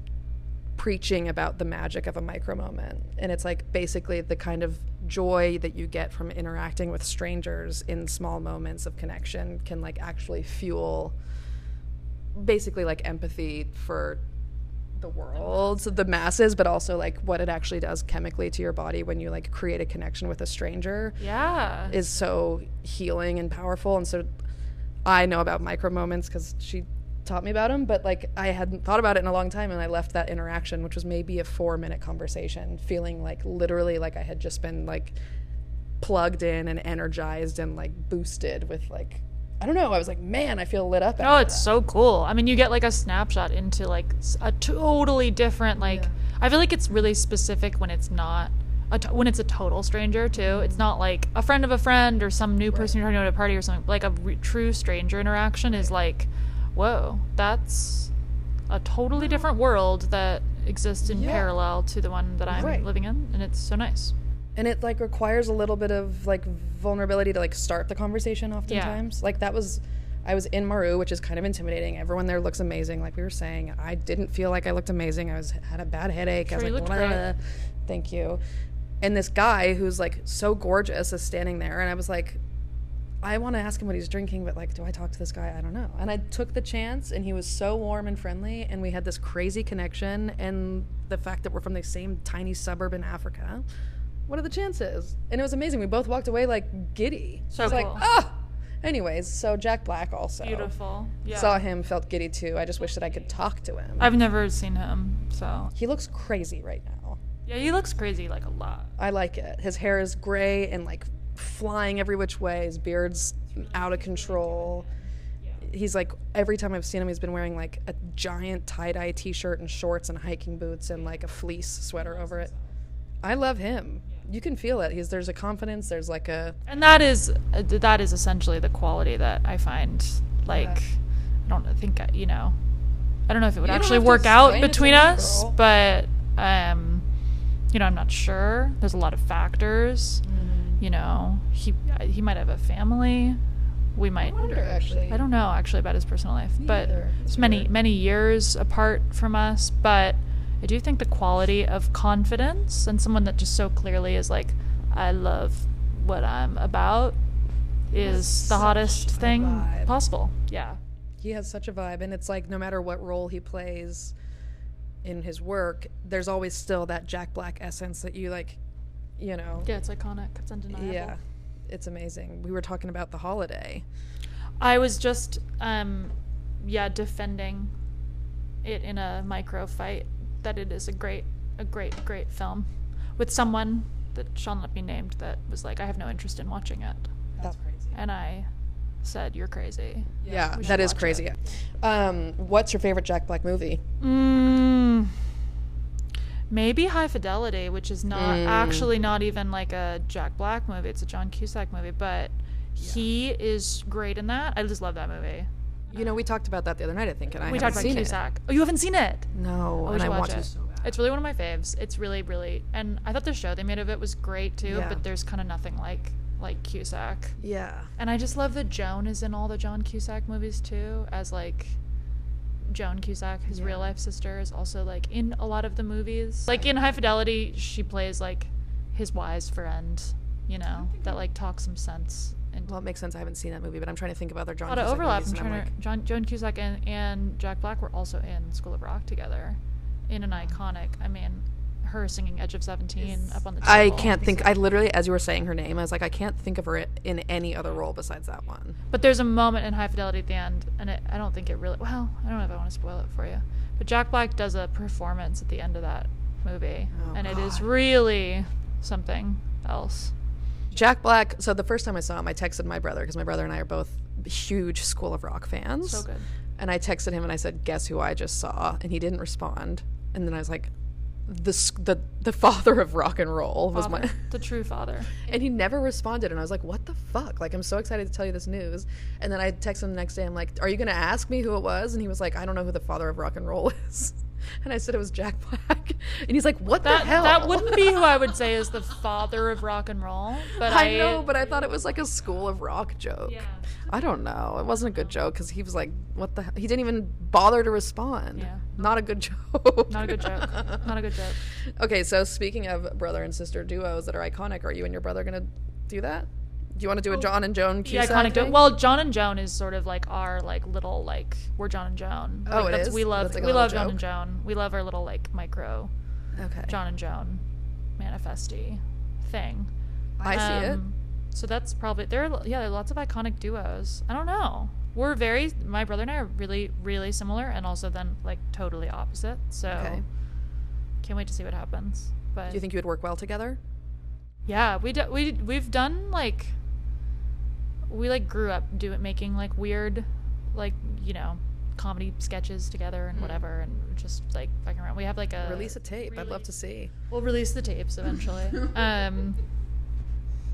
preaching about the magic of a micro moment. And it's like basically the kind of joy that you get from interacting with strangers in small moments of connection can like actually fuel basically like empathy for the world, the masses, but also like what it actually does chemically to your body when you like create a connection with a stranger yeah. is so healing and powerful. And so I know about micro moments because she taught me about them, but like I hadn't thought about it in a long time. And I left that interaction, which was maybe a four minute conversation, feeling like literally like I had just been like plugged in and energized and like boosted with like, I don't know. I was like, man, I feel lit up. Oh, it's that." so cool. I mean, you get like a snapshot into like a totally different like. I feel like it's really specific when it's not t- when it's a total stranger too. Mm-hmm. It's not like a friend of a friend or some new person you're talking to at a party or something. Like a re- true stranger interaction is like, whoa, that's a totally different world that exists in Yeah. parallel to the one that I'm Right. living in, and it's so nice. And it like requires a little bit of like vulnerability to like start the conversation oftentimes like that was i was in maru which is kind of intimidating everyone there looks amazing like we were saying i didn't feel like i looked amazing i was had a bad headache i was like looked great." blah, blah." thank you and this guy who's like so gorgeous is standing there and i was like I want to ask him what he's drinking, but like, do I talk to this guy? I don't know. And I took the chance, and he was so warm and friendly, and we had this crazy connection. And the fact that we're from the same tiny suburb in Africa, what are the chances? And it was amazing. We both walked away like giddy. So I was like, cool. ah. Anyways, so Jack Black also Beautiful. Yeah. saw him, felt giddy too. I just wish that I could talk to him. I've never seen him, so he looks crazy right now. yeah, he looks crazy like a lot. I like it. His hair is gray and like flying every which way. His beard's out of control. He's like every time I've seen him, he's been wearing like a giant tie dye t shirt and shorts and hiking boots and like a fleece sweater over it. I love him. You can feel it. He's there's a confidence. There's like a and that is uh, th- that is essentially the quality that I find like I don't think you know I don't know if it would You actually work out explain it to between us, girl. but um you know I'm not sure. There's a lot of factors. Mm-hmm. You know he he might have a family. We might wonder, actually. I don't know actually about his personal life, but it's many many years apart from us. But I do think the quality of confidence and someone that just so clearly is like, I love what I'm about, is the hottest thing vibe. possible. Yeah. he has such a vibe and it's like no matter what role he plays in his work there's always still that jack black essence that you like you know Yeah, it's iconic. It's undeniable. yeah it's amazing we were talking about the holiday I was just, um, yeah, defending it in a micro fight that it is a great, a great, great film with someone that shall not be named that was like, I have no interest in watching it. that's crazy And I said, You're crazy. yeah we that should is watch crazy it. um what's your favorite jack black movie Mm, maybe High Fidelity, which is not Mm. actually not even like a Jack Black movie. It's a John Cusack movie, but he is great in that. I just love that movie. You know we talked about that the other night i think and i we haven't talked about seen it. Oh, you haven't seen it? no Oh, and i should watch to it. so It's really one of my faves. It's really, really, and I thought the show they made of it was great too. Yeah. But there's kind of nothing like like Cusack. yeah And I just love that Joan is in all the John Cusack movies too, as like Joan Cusack, his real life sister, is also like in a lot of the movies. Like in High Fidelity, she plays like his wise friend, you know, that like talks some sense. And well it makes sense i haven't seen that movie but i'm trying to think of other john a lot of overlap. movies, I'm trying like, to, John, Joan Cusack and, and Jack Black were also in School of Rock together, in an mm-hmm. iconic. I mean, her singing "Edge of 17 up on the. I can't think. I literally, as you were saying her name, I was like, I can't think of her in any other role besides that one. But there's a moment in High Fidelity at the end, and it, I don't think it really. Well, I don't know if I want to spoil it for you, but Jack Black does a performance at the end of that movie, Oh, and it is really something else. Jack Black. So the first time I saw him, I texted my brother because my brother and I are both huge School of Rock fans. So good. And I texted him and I said, "Guess who I just saw?" And he didn't respond. And then I was like, "The the the father of rock and roll was my." The true father. And he never responded. And I was like, what the fuck? Like, I'm so excited to tell you this news. And then I texted him the next day. I'm like, are you going to ask me who it was? And he was like, I don't know who the father of rock and roll is. And I said it was Jack Black. And he's like, what That the hell? that wouldn't be who I would say is the father of rock and roll, but I, I know, but I thought it was like a school of rock joke. Yeah. I don't know. It wasn't a good joke because he was like, what the hell? He didn't even bother to respond. Yeah. Not a good joke. Not a good joke. Not a good joke. Okay, so speaking of brother and sister duos that are iconic, are you and your brother going to do that? Do you want to do a John and Joan The iconic. thing? Well, John and Joan is sort of like our like little like we're John and Joan. Oh, Like, it that's, is? We love like we love John and Joan. We love our little like micro okay. John and Joan manifesty thing. I see it. Um, So that's probably there. Are, yeah, there are lots of iconic duos. I don't know. We're very. My brother and I are really, really similar, and also then like totally opposite. So Okay. can't wait to see what happens. But Do you think you would work well together? yeah, we do, we we've done like we like grew up doing making like weird, like you know, comedy sketches together and whatever, and just like fucking around. We have like a Release a tape. I'd love to see. We'll release the tapes eventually. um,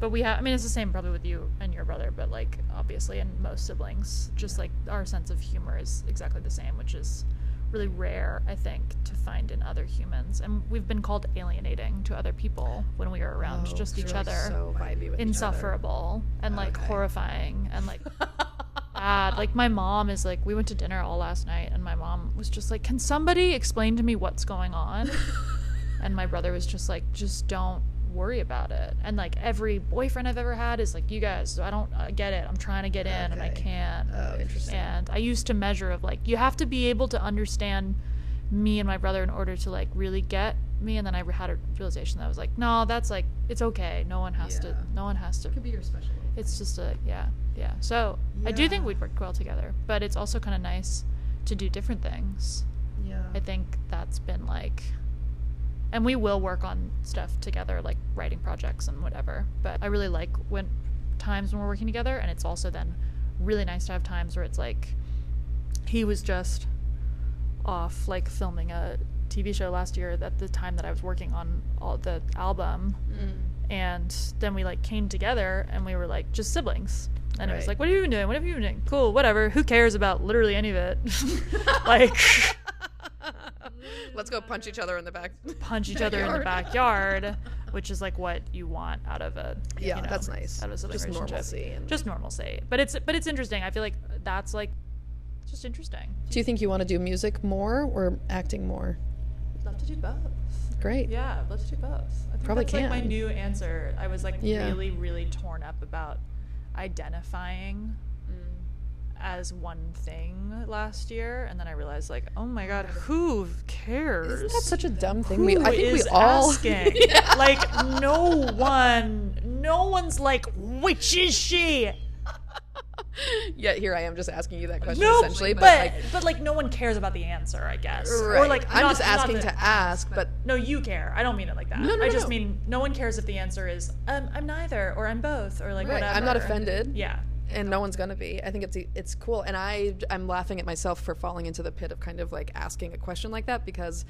but we have, I mean, it's the same probably with you and your brother, but like obviously, and most siblings, just like our sense of humor is exactly the same, which is really rare, I think, to find in other humans. And we've been called alienating to other people when we are around Oh, just each other. So vibey with each other. insufferable and like Okay. horrifying and like bad. Like my mom is like, we went to dinner all last night, and my mom was just like, "Can somebody explain to me what's going on?" and my brother was just like, "Just don't worry about it." And like every boyfriend I've ever had is like, "You guys, I don't uh, get it. I'm trying to get in, and I can't." Oh, interesting. And I used to measure of like, you have to be able to understand me and my brother in order to like really get me and then i had a realization that i was like no that's like it's okay no one has Yeah. to no one has to It Could be your special. it's just a yeah yeah so i do think we'd work well together but it's also kind of nice to do different things Yeah. i think that's been like and we will work on stuff together, like writing projects and whatever. But I really like when times when we're working together, and it's also then really nice to have times where it's like he was just off like filming a TV show last year at the time that I was working on all the album. Mm. And then we like came together and we were like just siblings. And it was like what have you been doing? What have you been doing? Cool whatever. Who cares about literally any of it? Like Let's go punch each other in the back. punch each other in the backyard which is like what you want out of a Yeah, you know, that's nice. out of a Just relationship. normalcy and- just normalcy but it's but it's interesting i feel like that's like just interesting Do you think you want to do music more or acting more? Love to do both. Great. Yeah, I'd love to do both. I think Probably that's like my new answer. I was like Yeah. really really torn up about identifying as one thing last year and then i realized like oh my god who cares Isn't that such a dumb thing? Who we, I think we all. asking? like no one no one's like which is she yeah, here I am just asking you that question no essentially, but but, like, but like no one cares about the answer i guess right. or like I'm not- just not asking that- to ask, but no you care i don't mean it like that No, no, i just no. mean no one cares if the answer is um, i'm neither or i'm both or like right, whatever I'm not offended. yeah and no one's gonna be. I think it's it's cool, and I I'm laughing at myself for falling into the pit of kind of like asking a question like that because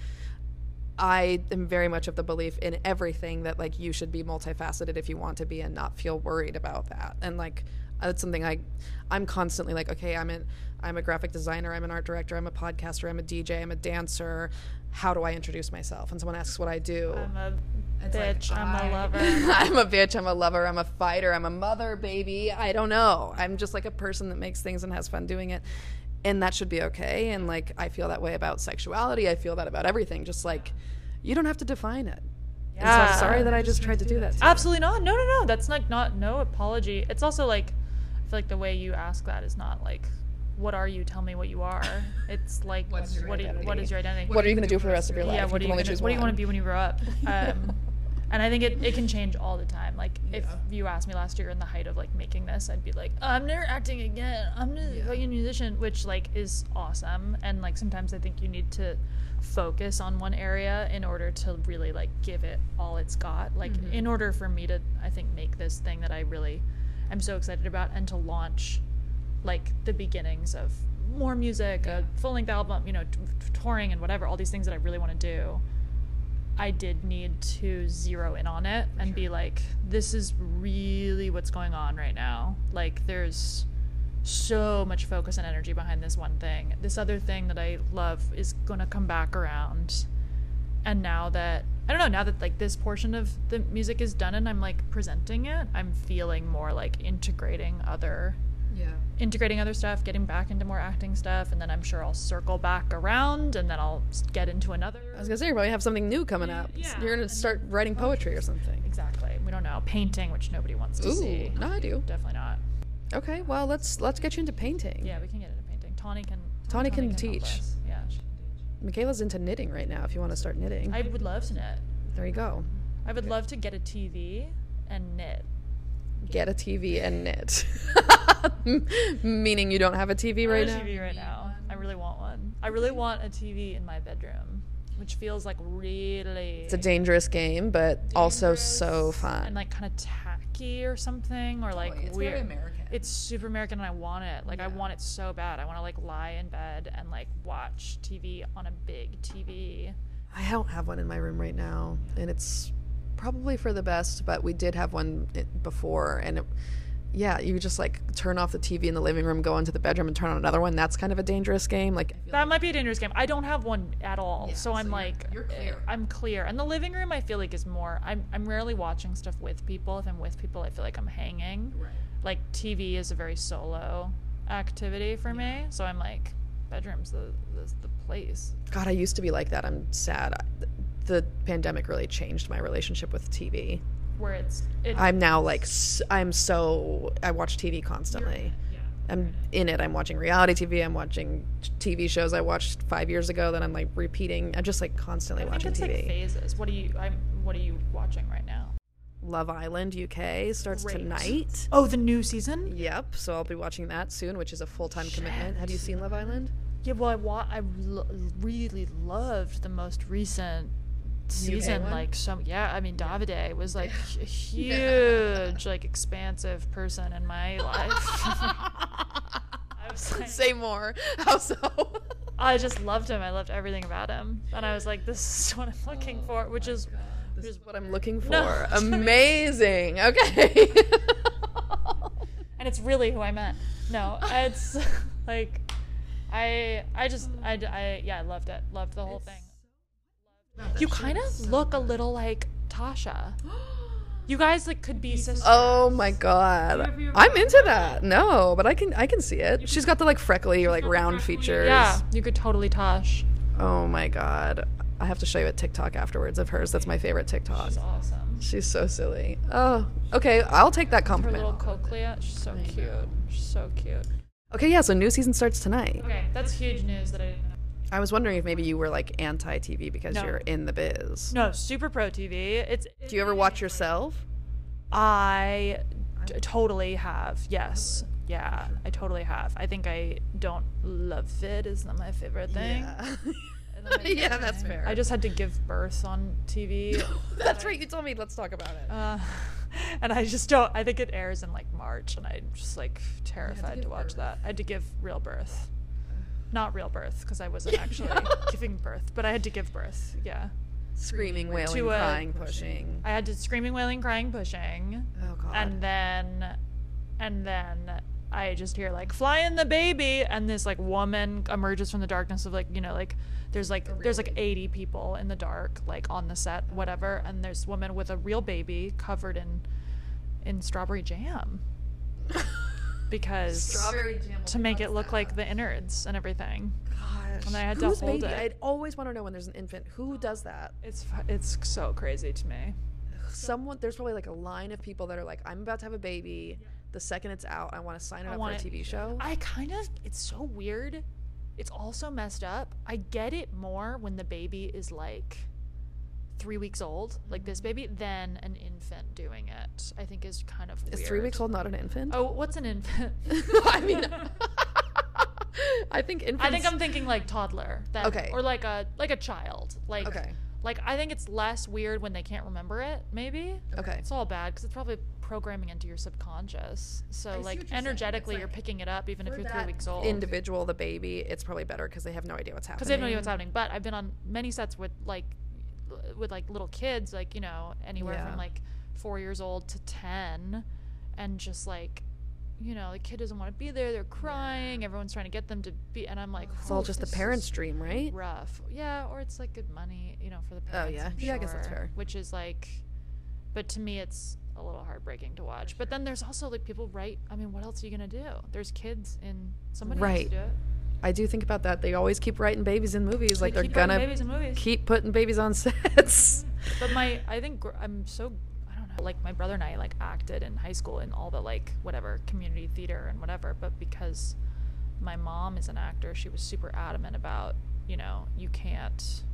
I am very much of the belief in everything that like you should be multifaceted if you want to be and not feel worried about that. And like uh, that's something I I'm constantly like, okay, I'm an I'm a graphic designer, I'm an art director, I'm a podcaster, I'm a DJ, I'm a dancer. How do I introduce myself? And someone asks what I do. i'm a It's like, bitch i'm I- a lover I'm a bitch, I'm a lover, I'm a fighter, I'm a mother, baby. I don't know. I'm just like a person that makes things and has fun doing it. And that should be okay. And like I feel that way about sexuality. I feel that about everything. Just like you don't have to define it. And so I'm Yeah. sorry that I just tried to do that. to. Absolutely not. No, no, no. That's like not no apology. It's also like I feel like the way you ask that is not like what are you? Tell me what you are. It's like What's your what, do you- what identity? your identity? What are you going to do for the rest of your life? yeah, what you are you gonna, what do you want to be when you grow up? Um, and I think it, it can change all the time. Like if Yeah. you asked me last year in the height of like making this, I'd be like, I'm never acting again. I'm a fucking musician, which like is awesome. And like sometimes I think you need to focus on one area in order to really like give it all it's got. Like Mm-hmm. in order for me to I think make this thing that I really am so excited about and to launch like the beginnings of more music, a full length album, you know, t- t- touring and whatever, all these things that I really want to do. I did need to zero in on it and be like, this is really what's going on right now. Like, there's so much focus and energy behind this one thing. This other thing that I love is gonna come back around. And now that I don't know, now that like this portion of the music is done and I'm like presenting it, I'm feeling more like integrating other Yeah. integrating other stuff, getting back into more acting stuff, and then I'm sure I'll circle back around and then I'll get into another. I was gonna say you probably have something new coming up. Yeah, You're gonna start writing oh, poetry or something. Exactly. We don't know. Painting, which nobody wants to Ooh, see. no, I do. Definitely not. Okay, well let's let's get you into painting. Yeah, we can get into painting. Tawny can. Tawny can help teach. Yeah. she can teach. Michaela's into knitting right now. If you want to start knitting, I would love to knit. there you go. I would love to get a TV and knit. Get a TV and knit. Meaning you don't have a TV I right have now. a TV right now. I really want one. I really want a TV in my bedroom, which feels like really. It's a dangerous game, but also so fun. and like kind of tacky or something or like oh, it's weird. very American. It's super American and I want it. Like I want it so bad. I want to like lie in bed and like watch TV on a big TV. I don't have one in my room right now, and it's probably for the best. But we did have one before, and it, yeah, you just like turn off the TV in the living room, go into the bedroom, and turn on another one. That's kind of a dangerous game. Like, That might be a dangerous game. I don't have one at all. Yeah, so I'm so you're- like you're eh, clear. I'm clear. And the living room I feel like is more I'm I'm rarely watching stuff with people. If I'm with people I feel like I'm hanging. Right. Like TV is a very solo activity for me. So I'm like bedroom's the the, the place. God, I used to be like that. I'm sad. I- The pandemic really changed my relationship with TV. Where it's it, I'm now like I'm so I watch TV constantly. yeah. I'm in it. I'm watching reality TV. I'm watching TV shows I watched five years ago that I'm like repeating. I'm just like constantly I think watching it's TV. like phases. What do you I'm what are you watching right now? Love Island UK starts Great. tonight. Oh, the new season? Yep. So I'll be watching that soon, which is a full time commitment. Have you seen Love Island? Yeah, well, I wa- I lo- really loved the most recent season like some yeah i mean davide was like a huge like expansive person in my life like, Say more. How so? I just loved him. I loved everything about him, and I was like, "This is what I'm looking Oh for," which is, This is what I'm looking for. No. Amazing. Okay. and it's really who I meant. No, it's like, I, I just, I, I, yeah, I loved it. Loved the whole thing. You kind of look a little like Tasha. You guys like could be sisters. oh my god. I'm into that. No, but I can I can see it. She's got the like freckly or like round features. Yeah, you could totally Tosh. Oh my god. I have to show you a TikTok afterwards of hers. That's my favorite TikTok. She's awesome. She's so silly. Oh, okay. I'll take that compliment. Her compliment. little cochlea, she's so cute. She's so cute. Okay, yeah. So new season starts tonight. Okay, that's huge news that I didn't know. I was wondering if maybe you were like anti TV because No. you're in the biz. No, super pro TV. It's Do you ever watch yourself? I t- totally have. Yes. Yeah, I totally have. I think I don't love fit it. Is not my favorite thing. I- yeah, that's fair. I just had to give birth on TV. That's right. You told me. Let's talk about it. Uh, and I just don't. I think it airs in like March, and I'm just like terrified to, give watch birth. that. I had to give real birth, not real birth, because I wasn't actually giving birth, but I had to give birth. Yeah, Screaming, wailing, To a- crying, pushing. I had to screaming, wailing, crying, pushing. Oh god. and then and then i just hear like flying the baby and this like woman emerges from the darkness of like you know like there's like there's like 80 people in the dark like on the set whatever and there's woman with a real baby covered in in strawberry jam because to make it look like the innards and everything Gosh. and I had to hold baby? it. I'd always want to know when there's an infant. Who does that? it's it's so crazy to me Someone. There's probably like a line of people that are like, I'm about to have a baby. The second it's out, I want to sign it I up for a it- TV show. I kind of it's so weird. It's also messed up. I get it more when the baby is like three weeks old, like this baby, than an infant doing it. I think is kind of Is three weeks old not an infant? Oh, what's an infant? I mean, I think infants. I think I'm thinking like toddler. Then, Okay. Or like a like a child. Like Okay. like I think it's less weird when they can't remember it. Maybe. Okay. It's all bad because it's probably programming into your subconscious. So like energetically, you're picking it up even if you're three weeks old. individual, the baby, it's probably better because they have no idea what's happening. because they have no idea what's happening. But I've been on many sets with like l- with like little kids, like you know anywhere Yeah. from like four years old to ten, and just like you know the kid doesn't want to be there. They're crying. Everyone's trying to get them to be, and I'm like, It's all just the parents' dream, right? Rough, yeah, or it's like good money, you know, for the oh, parents. Oh yeah. I'm Yeah, I guess that's fair. Which is like, but to me, it's a little heartbreaking to watch. But then there's also like people write. I mean, what else are you gonna do? There's kids in somebody has Right. to do it. I do think about that. They always keep writing babies in movies. Like They they're gonna babies in movies. keep putting babies on sets. But my, I think gr- I'm so, I don't know, like my brother and I like acted in high school in all the like whatever community theater and whatever. But because my mom is an actor, she was super adamant about, you know, you can't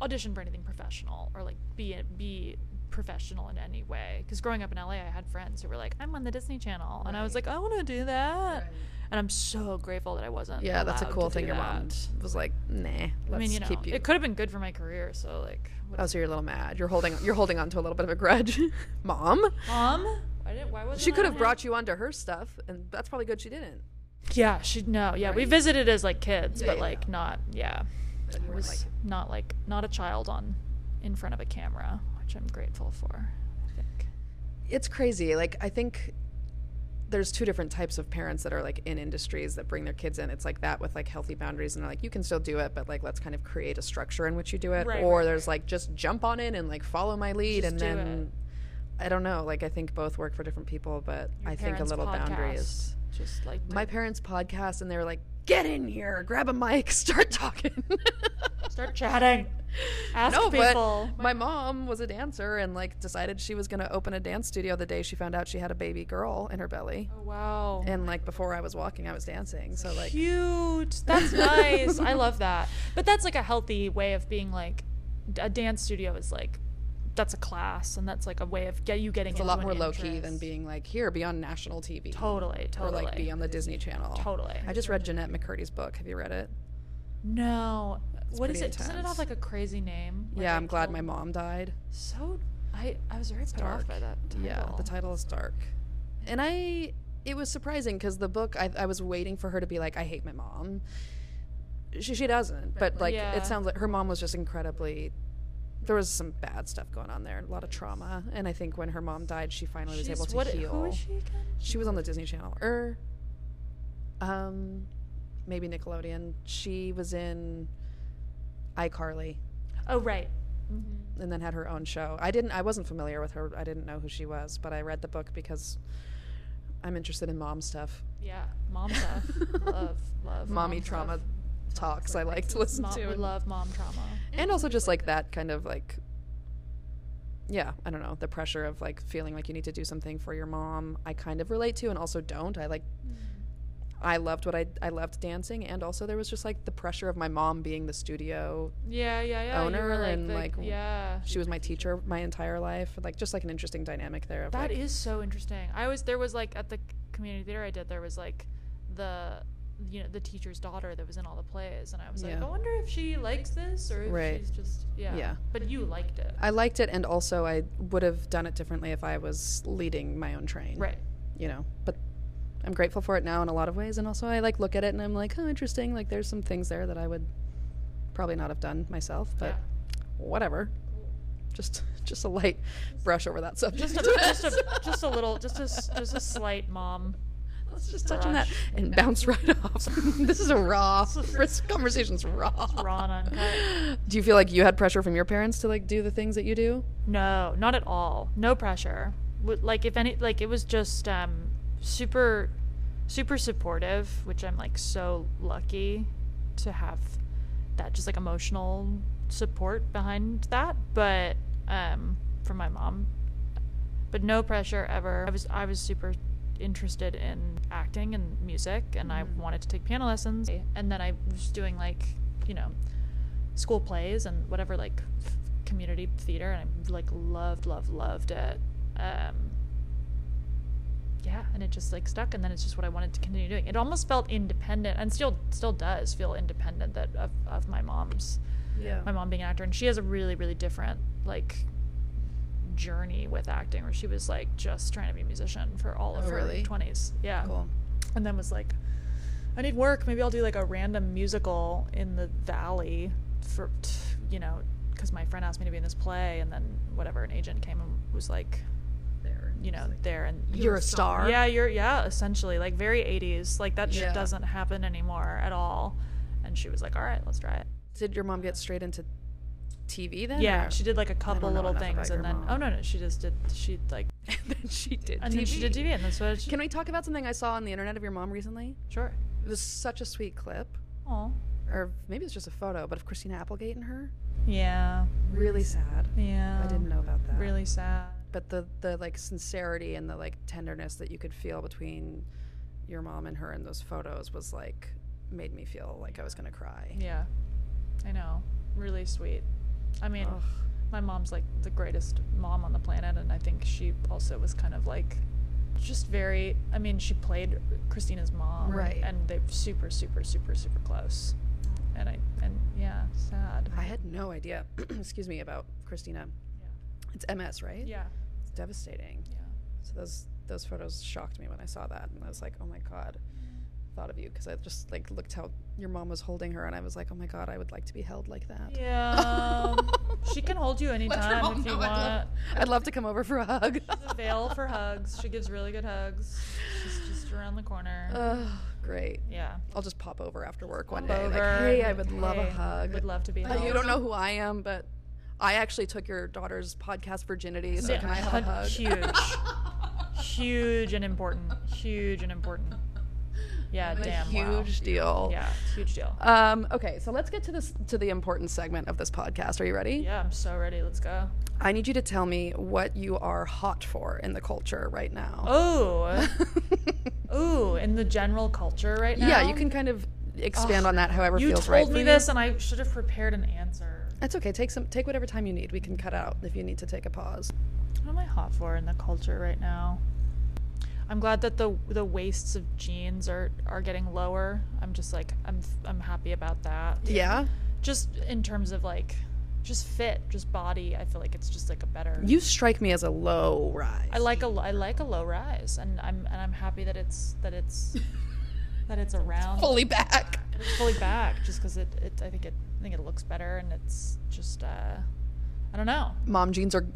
audition for anything professional or like be be professional in any way. Because growing up in LA, I had friends who were like, I'm on the Disney Channel, and I was like, I want to do that. And I'm so grateful that I wasn't. yeah, that's a cool thing. Your mom was like, "Nah, let's I mean, you know, keep you." it could have been good for my career. So like, oh, so you're a little mad. You're holding. You're holding on to a little bit of a grudge, mom. Mom, why didn't? why wasn't She could have brought you onto her stuff, and that's probably good she didn't. Yeah, she no. Yeah, we visited as like kids, Yeah, but yeah, like not. Yeah, And you it was like, not like not a child on in front of a camera, which I'm grateful for. I think. it's crazy. Like I think there's two different types of parents that are like in industries that bring their kids in. It's like that with like healthy boundaries and they're like you can still do it, but like let's kind of create a structure in which you do it. Right, or right, there's like just jump on in and like follow my lead Just and then I don't know. Like I think both work for different people, but Your I think a little boundary is just like my parents podcast and they were like get in here, grab a mic, start talking. start chatting, ask no, people. but my mom was a dancer and like decided she was going to open a dance studio the day she found out she had a baby girl in her belly. oh, wow. And like before I was walking, I was dancing. So like cute. That's nice. I love that. But that's like a healthy way of being like a dance studio is like that's a class and that's like a way of get you getting into it. it's a lot more low key than being like here, be on national TV. totally, totally. Or like be on the Disney Channel. Totally. I just read Jennette McCurdy's book. Have you read it? No. What is it? Doesn't it have like a crazy name? Like, yeah, I'm glad my mom died. So I I was very put off by that. Title. Yeah, the title is dark. And I, it was surprising because the book, I, I was waiting for her to be like, I hate my mom. She, she doesn't, but like, Yeah. it sounds like her mom was just incredibly, there was some bad stuff going on there, a lot of trauma. And I think when her mom died, she finally was able to what, heal. Who is she again? She was on the Disney Channel. Or, um, maybe Nickelodeon. She was in iCarly Oh right. Mm-hmm. and then had her own show. I didn't I wasn't familiar with her. I didn't know who she was, but I read the book because I'm interested in mom stuff. Yeah, mom stuff. love, love. Mommy mom trauma stuff. Talks I like to listen Mom, to. we love mom trauma. and also just like that kind of like yeah, I don't know, the pressure of like feeling like you need to do something for your mom. I kind of relate to and also don't. I like mm. I loved what I I loved dancing and also there was just like the pressure of my mom being the studio Yeah, yeah, yeah. owner like, and the- like yeah. she was my teacher my entire life like just like an interesting dynamic there of That like, is so interesting. I was there was like at the community theater I did there was like the you know the teacher's daughter that was in all the plays and I was like I wonder if she likes this or if Right. she's just yeah. Yeah. But you liked it. I liked it, and also I would have done it differently if I was leading my own train. right. You know, but I'm grateful for it now in a lot of ways, and also I like look at it and I'm like, oh, interesting. Like there's some things there that I would probably not have done myself, but Yeah. whatever. Just just a light brush over that subject. Just a, just a just a little just a, just a slight mom. Let's just touch on that and bounce right off. this is a raw. This conversation's raw. raw and uncut. Do you feel like you had pressure from your parents to like do the things that you do? No, not at all. No pressure. Like if any, like it was just um, super, super supportive, which I'm like so lucky to have that just like emotional support behind that. But um, from my mom, but no pressure ever. I was I was super interested in acting and music, and I wanted to take piano lessons. And then I was doing like you know school plays and whatever like f- community theater and I like loved loved loved it um yeah and it just like stuck and then it's just what I wanted to continue doing it almost felt independent and still still does feel independent that of, of my mom's Yeah. my mom being an actor and she has a really really different like journey with acting where she was like just trying to be a musician for all of Oh, her really? 20s yeah Cool. and then was like i need work maybe i'll do like a random musical in the valley for t- you know because my friend asked me to be in this play and then whatever an agent came and was like There. you know there and You're a star. yeah you're yeah essentially like very 80s like that Yeah. shit doesn't happen anymore at all and she was like all right let's try it Did your mom get straight into TV then? yeah or- she did like a couple little things and then mom. oh no no she just did she like and then she did and TV. then she did tv and that's what she, Can we talk about something I saw on the internet of your mom recently? sure It was such a sweet clip, oh or maybe it's just a photo, but of Christina Applegate and her. yeah Really sad. yeah I didn't know about that. really sad But the the like sincerity and the like tenderness that you could feel between your mom and her in those photos was like made me feel like I was gonna cry. Yeah, I know. Really sweet. I mean, Ugh. my mom's like the greatest mom on the planet, and I think she also was kind of like just very. I mean, she played Christina's mom, Right. And they're super, super, super, super close. Oh. And I and yeah, sad. I had no idea. excuse me about Christina. Yeah. It's MS, right? Yeah. It's devastating. Yeah. So those those photos shocked me when I saw that, and I was like, oh my god, thought of you because I just like looked how your mom was holding her, and I was like, oh my god, I would like to be held like that. Yeah. she can hold you anytime if you know I'd love- want. I'd love to come over for a hug. She's available for hugs. She gives really good hugs. She's just around the corner. oh, great. yeah. I'll just pop over after work one Pop day. Like, hey, I would love a hug. Would love to be Uh, held. you don't know who I am, but I actually took your daughter's podcast virginity, so Yeah, can I have a hug? Huge. huge and important. Huge and important. Yeah, damn. wow. huge deal. Yeah, huge deal. Um, okay, so let's get to this to the important segment of this podcast. Are you ready? Yeah, I'm so ready. Let's go. I need you to tell me what you are hot for in the culture right now. Oh. Ooh, in the general culture right now. yeah, you can kind of expand on that however You feels told right me for you. this, and I should have prepared an answer. That's okay. Take some. Take whatever time you need. We can cut out if you need to take a pause. What am I hot for in the culture right now? I'm glad that the the waists of jeans are are getting lower. I'm just like I'm I'm happy about that. Yeah. just in terms of like just fit, just body, I feel like it's just like a better You strike me as a low rise. I like a I like a low rise and I'm and I'm happy that it's that it's that it's around fully back. it's fully back just cuz it, it I think it I think it looks better and it's just uh I don't know. Mom jeans are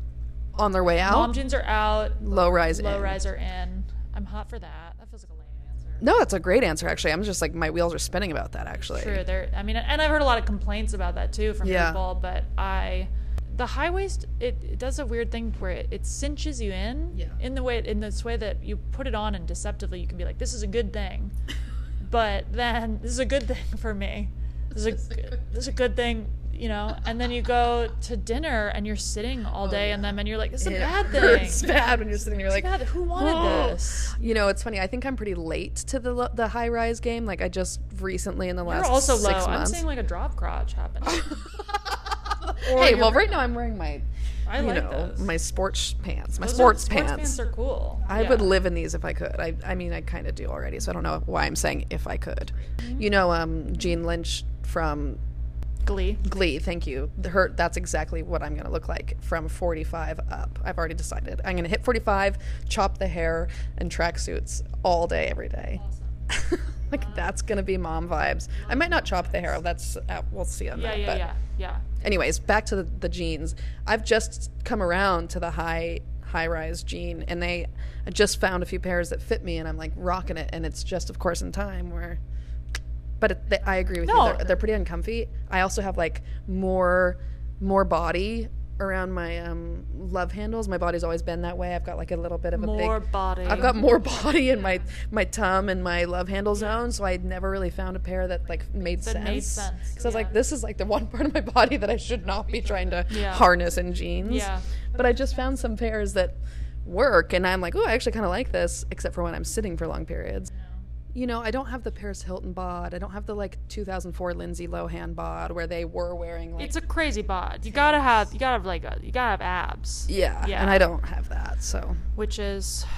on their way out. Mom jeans are out, low rise low in. rise are in. I'm hot for that. That feels like a lame answer. No, that's a great answer. Actually, I'm just like my wheels are spinning about that. Actually, True. There. I mean, and I've heard a lot of complaints about that too from Yeah. people. But I, the high waist, it, it does a weird thing where it, it cinches you in. Yeah. In the way, in this way that you put it on and deceptively you can be like, this is a good thing, but then this is a good thing for me. This is a good, this is a good thing. You know, and then you go to dinner and you're sitting all day, and then and you're like, "This is a It bad thing." bad when you're sitting there You're like, Bad. Who wanted "Oh." this? You know, it's funny. I think I'm pretty late to the the high rise game. Like I just recently in the last You're also low. six I'm seeing like a drop crotch happen. hey, well, right now I'm wearing my, I you like know, those. my sports pants, my sports, sports pants. pants are cool. I Yeah. would live in these if I could. I, I mean, I kind of do already, so I don't know why I'm saying if I could. You know, um, Jean Lynch from Glee. Glee. Thank you. Her. That's exactly what I'm going to look like from 45 up. I've already decided. I'm going to hit 45, chop the hair, and tracksuits all day, every day. like that's going to be mom vibes. I might not chop the hair. That's uh, we'll see on Yeah, that. yeah, but yeah, yeah. anyways, back to the, the jeans. I've just come around to the high high rise jean, and they I just found a few pairs that fit me, and I'm like rocking it. And it's just, of course, in time where. But they, I agree with No. you. They're, they're pretty uncomfy. I also have like more more body around my um, love handles. My body's always been that way. I've got like a little bit of a More big body. I've got more body in my my tum and my love handle zone, so I never really found a pair that like made That sense. made sense, Because I was like, this is like the one part of my body that I should not be trying to Yeah. harness in jeans. Yeah. But I just found some pairs that work, and I'm like, oh, I actually kind of like this, except for when I'm sitting for long periods. You know, I don't have the Paris Hilton bod. I don't have the like 2004 Lindsay Lohan bod where they were wearing like It's a crazy bod. You gotta have. You gotta have like. A, you gotta have abs. yeah, Yeah. and I don't have that. So Which is.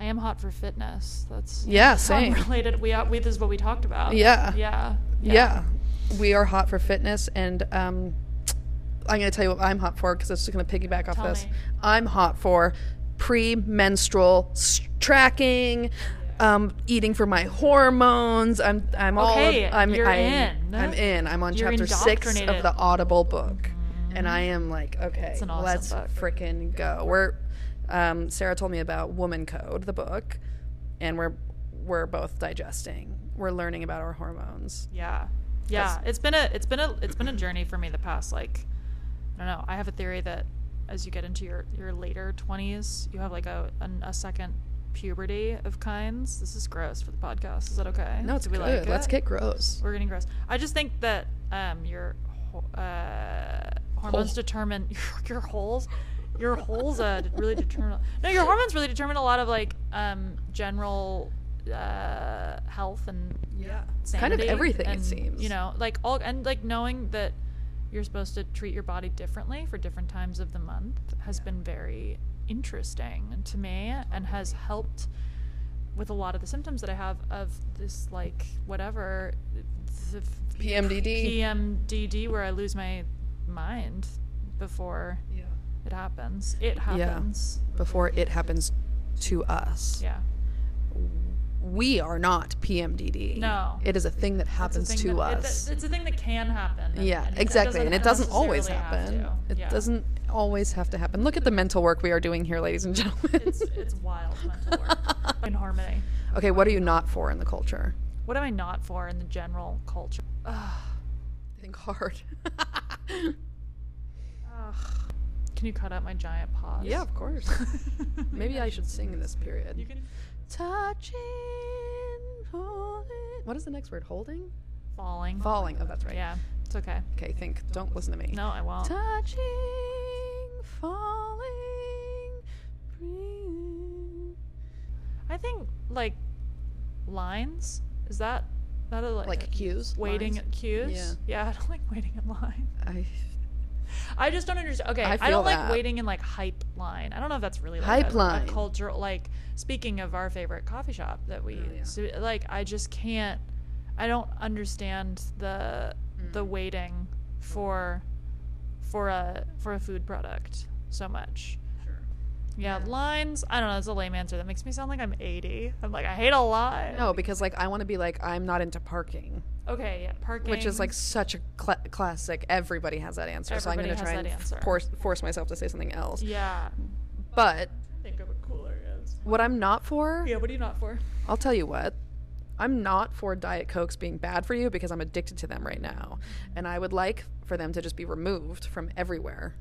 I am hot for fitness. That's Yeah, same. Related. We we this is what we talked about. Yeah. Yeah. Yeah. We are hot for fitness, and um, I'm going to tell you what I'm hot for because it's just going to piggyback off Tell this. me. I'm hot for pre-menstrual tracking, um, eating for my hormones. I'm I'm Okay, all I'm you're I'm, in. I'm in. I'm on You're chapter six of the Audible book, and I am like, okay, awesome let's frickin' go. We're um, Sarah told me about WomanCode, the book, and we're we're both digesting. We're learning about our hormones. Yeah. Yeah. It's been a it's been a it's been a journey for me the past like I don't know. I have a theory that as you get into your your later 20s, you have like a an, a second puberty of kinds. This is gross for the podcast. Is that okay? No, it's Do we good. like Let's it? get gross. We're getting gross. I just think that um your uh hormones Hole. determine your, your holes your holes uh really determine no your hormones really determine a lot of like um general uh health and Yeah. sanity Kind of everything, it seems. You know, like all and like knowing that you're supposed to treat your body differently for different times of the month has been very interesting to me and has helped with a lot of the symptoms that I have of this like whatever the PMDD. PMDD where I lose my mind before Yeah. it happens. It happens. Before it happens to us. Yeah. We are not PMDD. No. It is a thing that happens thing to that- it- us. it's a thing that can happen. and- yeah, and exactly. and it doesn't always happen. It Yeah. doesn't always have to happen. Look at the mental work we are doing here, ladies and gentlemen. It's it's wild mental work in harmony. okay, what are you not for in the culture? What am I not for in the general culture? Ugh. Think hard. Ugh. Can you cut out my giant pause? yeah, of course. Maybe I should sing in this period. Touching, holding. What is the next word? Holding? falling. Falling. Oh, that's right. Yeah, it's okay. Okay, think. Don't listen to me. No, I won't. Touching, falling, breathing. I think like lines. Is that that a, like, Like cues? waiting lines? at cues? Yeah. Yeah, I don't like waiting in line. I, I just don't understand. Okay, I I, don't like waiting in like hype line. I don't know if that's really like Hype a, line. a cultural. Like speaking of our favorite coffee shop that we Oh, yeah. so, like, I just can't. I don't understand the the mm. waiting mm. for for a for a food product so much. Yeah, lines. I don't know. It's a lame answer. That makes me sound like I'm 80. I'm like, I hate a line. No, because like I want to be like I'm not into parking, Okay, yeah, parking. which is like such a cla classic. Everybody has that answer, so I'm Everybody gonna try has and answer. force force myself to say something else. Yeah. But Think of a cooler is. what I'm not for, Yeah, what are you not for? I'll tell you what. I'm not for Diet Cokes being bad for you because I'm addicted to them right now. And I would like for them to just be removed from everywhere.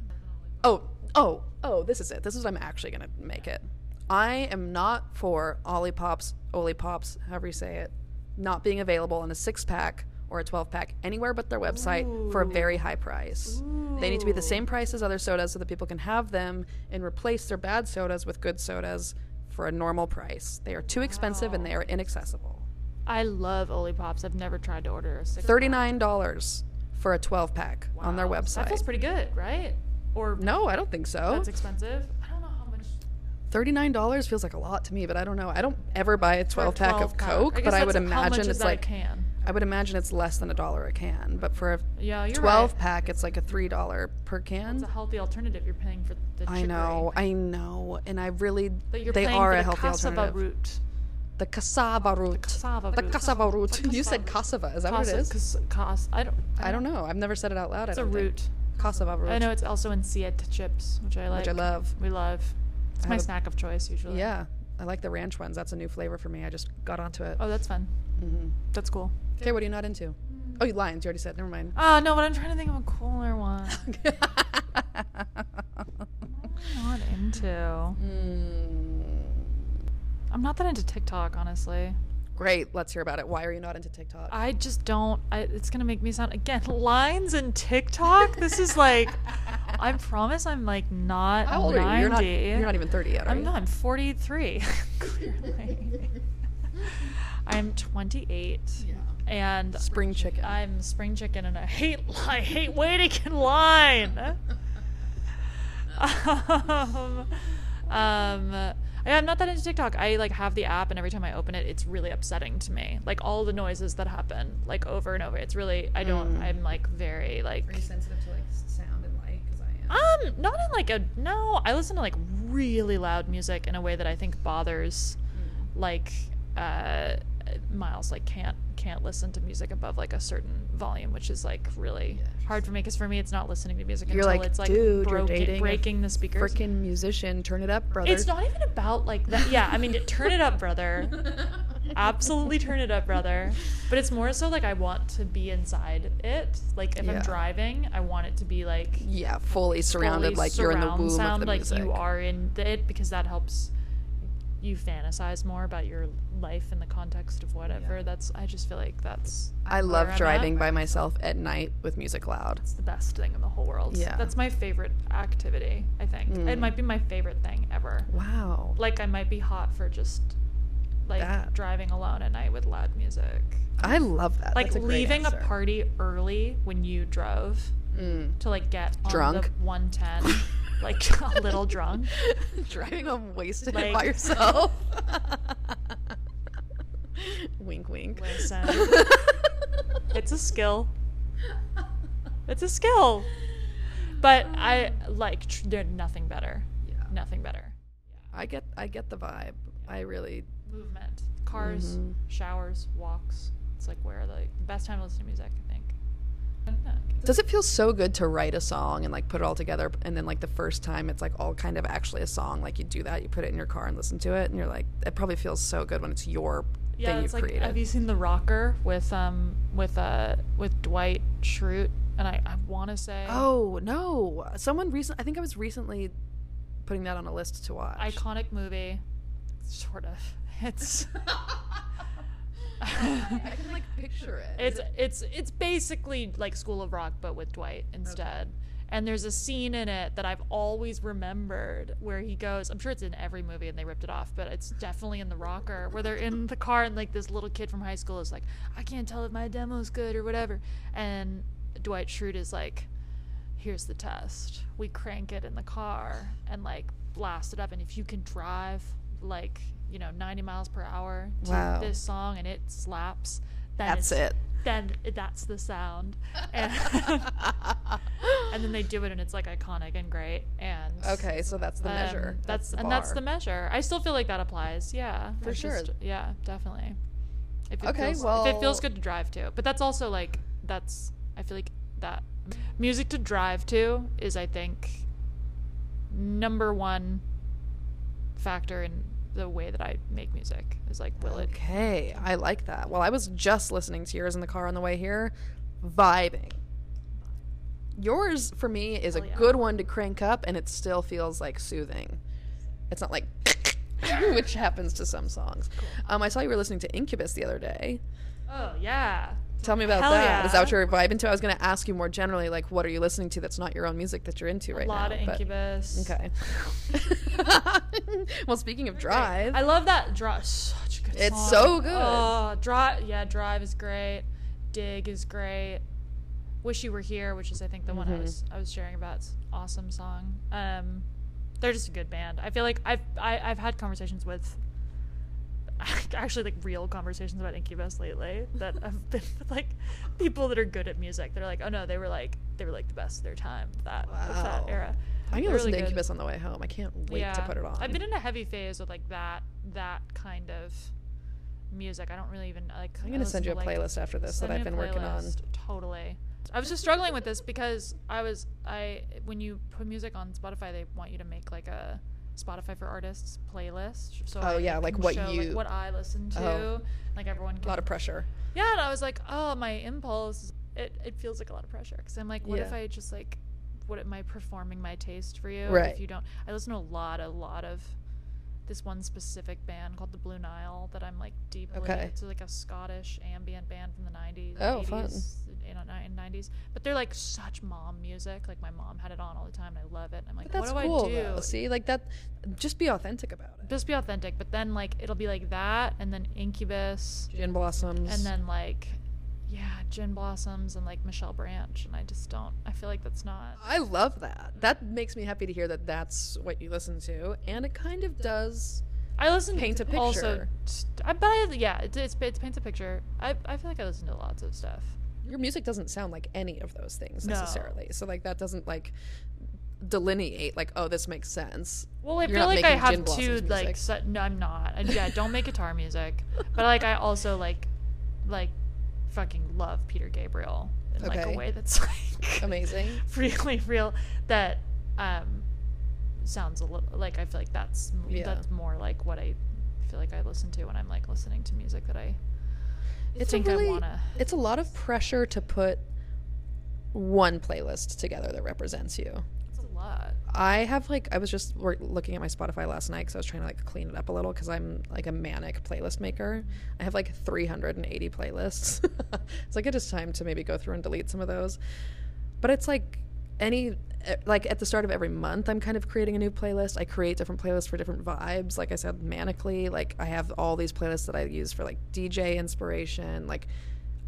Oh, oh, oh, this is it. This is what I'm actually going to make it. I am not for Ollipops, Olipops, however you say it, not being available in a six pack or a 12 pack anywhere but their website for a very high price. They need to be the same price as other sodas so that people can have them and replace their bad sodas with good sodas for a normal price. They are too expensive and they are inaccessible. I love Pops. I've never tried to order a six. $39 for a 12 pack on their website. That feels pretty good, right? Or No, I don't think so. that's expensive. I don't know how much. $39 feels like a lot to me, but I don't know. I don't ever buy a for a 12 pack of pack. Coke, guess but I would that's- how much imagine it's like can. I would imagine it's less than a dollar a can, but for a Yeah, 12 right. pack it's like a $3 per can. It's a healthy alternative. You're paying for the. I know, I know, and I really they are a the healthy alternative. root. The cassava root. The cassava The root. cassava root. The cassava root. You said cassava. Is that what it is? cas- cas- I don't. I don't know. I've never said it out loud. It's I a don't think. Root. Cassava root. I know it's also in Siete chips, which I like. Which I love. We love. It's I my have a- snack of choice usually. Yeah, I like the ranch ones. That's a new flavor for me. I just got onto it. Oh, that's fun. hmm That's cool. Okay, what are you not into? Oh, you lions. You already said. Never mind. Oh no, but I'm trying to think of a cooler one. not into. Mm, I'm not that into TikTok, honestly. Great. Let's hear about it. Why are you not into TikTok? I just don't. I, it's gonna make me sound again lines and TikTok. This is like, I promise I'm like not How old 90. are you? You're not. You're not even 30 yet, are I'm you? not. I'm 43. Clearly, I'm 28. Yeah. And Spring chicken. I'm spring chicken, and I hate I hate waiting in line. um, um, I'm not that into TikTok. I like have the app, and every time I open it, it's really upsetting to me. Like all the noises that happen, like over and over. It's really I don't. Mm. I'm like very like. Are you sensitive to like sound and light? Because I am. Um, not in like a no. I listen to like really loud music in a way that I think bothers, like, uh, Miles like can't can't listen to music above like a certain volume, which is like really hard for me because for me it's not listening to music You're until like, it's like dude, broken, you're dating breaking the speakers. Freaking musician, turn it up, brother. It's not even about like that. Yeah, I mean, turn it up, brother. Absolutely turn it up, brother. But it's more so like I want to be inside it. Like if Yeah. I'm driving, I want it to be like Yeah, fully surrounded, fully like you're in the surround womb sound, of the like music. you are in it because that helps you fantasize more about your life in the context of whatever. Yeah. That's I just feel like that's I love I'm at. driving by myself at night with music loud. It's the best thing in the whole world. Yeah. That's my favorite activity, I think. It Mm. might be my favorite thing ever. Wow. Like I might be hot for just like That. driving alone at night with loud music. I love that. Like That's a leaving answer. a party early when you drove Mm. to like get on Drunk? the 110, like a little drunk. Driving home wasted Like- by yourself. wink, wink. Listen. It's a skill. It's a skill. But I like tr- there's nothing better. Yeah. Nothing better. I get, I get the vibe. I really. Movement, cars, Mhm. showers, walks. It's like where the best time to listen to music. I think. Yeah. Does it feel so good to write a song and like put it all together, and then like the first time it's like all kind of actually a song? Like you do that, you put it in your car and listen to it, and you're like, it probably feels so good when it's your Yeah, thing you've like created. have you seen The Rocker with um with uh with Dwight Schrute? And I, I want to say Oh no! Someone recent. I think I was recently putting that on a list to watch. iconic movie, sort of. It's I can like picture it. it's it's it's basically like School of Rock but with Dwight instead. And there's a scene in it that I've always remembered where he goes. I'm sure it's in every movie and they ripped it off, but it's definitely in The Rocker where they're in the car and like this little kid from high school is like, I can't tell if my demo's good or whatever. And Dwight Schrute is like, here's the test. We crank it in the car and like blast it up. And if you can drive like, you know, 90 miles per hour to Wow. this song and it slaps, then That's it. Then that's the sound, and, and then they do it, and it's like iconic and great. And Okay, so that's the um, measure. That's, the and that's the measure. I still feel like that applies. Yeah, For sure. just- yeah, definitely. If it Okay, feels, if well- it feels good to drive to, but that's also like that's. I feel like that music to drive to is, I think, number one factor in the way that I make music. Is like, will it? Okay, I like that. Well, I was just listening to yours in the car on the way here, vibing. Yours for me is a yeah. good one to crank up, and it still feels like soothing. It's not like, which happens to some songs. Um, I saw you were listening to Incubus the other day. Oh yeah. Tell me about Hell that. Is that what you're vibing to? I was going to ask you more generally, like, what are you listening to that's not your own music that you're into right now? a lot now? of but- Incubus. Okay. well, speaking of drive, I love that drive. Such a good song. It's song. so good. Oh, drive. Yeah, drive is great. Dig is great. Wish you were here, which is I think the one I Mm-hmm. was I was sharing about. It's an awesome song. Um, they're just a good band. I feel like I've I, I've had conversations with. Actually, like real conversations about Incubus lately that have been with like people that are good at music. They're like, oh no, they were like they were like the best of their time. That Wow. that era. I'm gonna listen really to good. Incubus on the way home. I can't wait to put it on. I've been in a heavy phase with like that that kind of music. I don't really even like. I'm gonna send you a like, playlist after this that I've been working on. Totally. I was just struggling with this because I was I when you put music on Spotify, they want you to make like a Spotify for artists playlist. So Oh, I yeah, like what show, you- like, what I listen to. Oh. Like everyone. A lot of pressure. yeah, and I was like, oh, my impulse. It it feels like a lot of pressure because I'm like, what if I just like, what am I performing my taste for you? Right. If you don't, I listen to a lot, a lot of this one specific band called the Blue Nile that I'm like deeply. Okay. It's like a Scottish ambient band from the 90s. Oh, fun. 80s, and, and 90s, but they're like such mom music. Like my mom had it on all the time, and I love it. And I'm like, that's what do cool I do? though. See, like that. Just be authentic about it. Just be authentic, but then like it'll be like that, and then Incubus, Gin blossoms. and then like yeah gin blossoms and like michelle branch and i just don't i feel like that's not I love that. That makes me happy to hear that that's what you listen to, and it kind of does. i listen Paint a to also picture. st- but I, yeah it, it's, it paints a picture I, I feel like i listen to lots of stuff Your music doesn't sound like any of those things No. necessarily. So like that doesn't like delineate like oh this makes sense. well i You're feel like i have music. like se- no i'm not I, yeah don't make guitar music but like i also like like fucking love peter gabriel in like a way that's like Amazing. really real that um sounds a little like I feel like that's Yeah. that's more like what I feel like I listen to when I'm like listening to music that I It's think a really, I wanna It's a lot of pressure to put one playlist together that represents you. it's a lot. I have like I was just looking at my Spotify last night because I was trying to like clean it up a little because I'm like a manic playlist maker. I have like 380 playlists. it's like it is time to maybe go through and delete some of those. But it's like any eh, like at the start of every month I'm kind of creating a new playlist. I create different playlists for different vibes. Like I said, manically. Like I have all these playlists that I use for like DJ inspiration. Like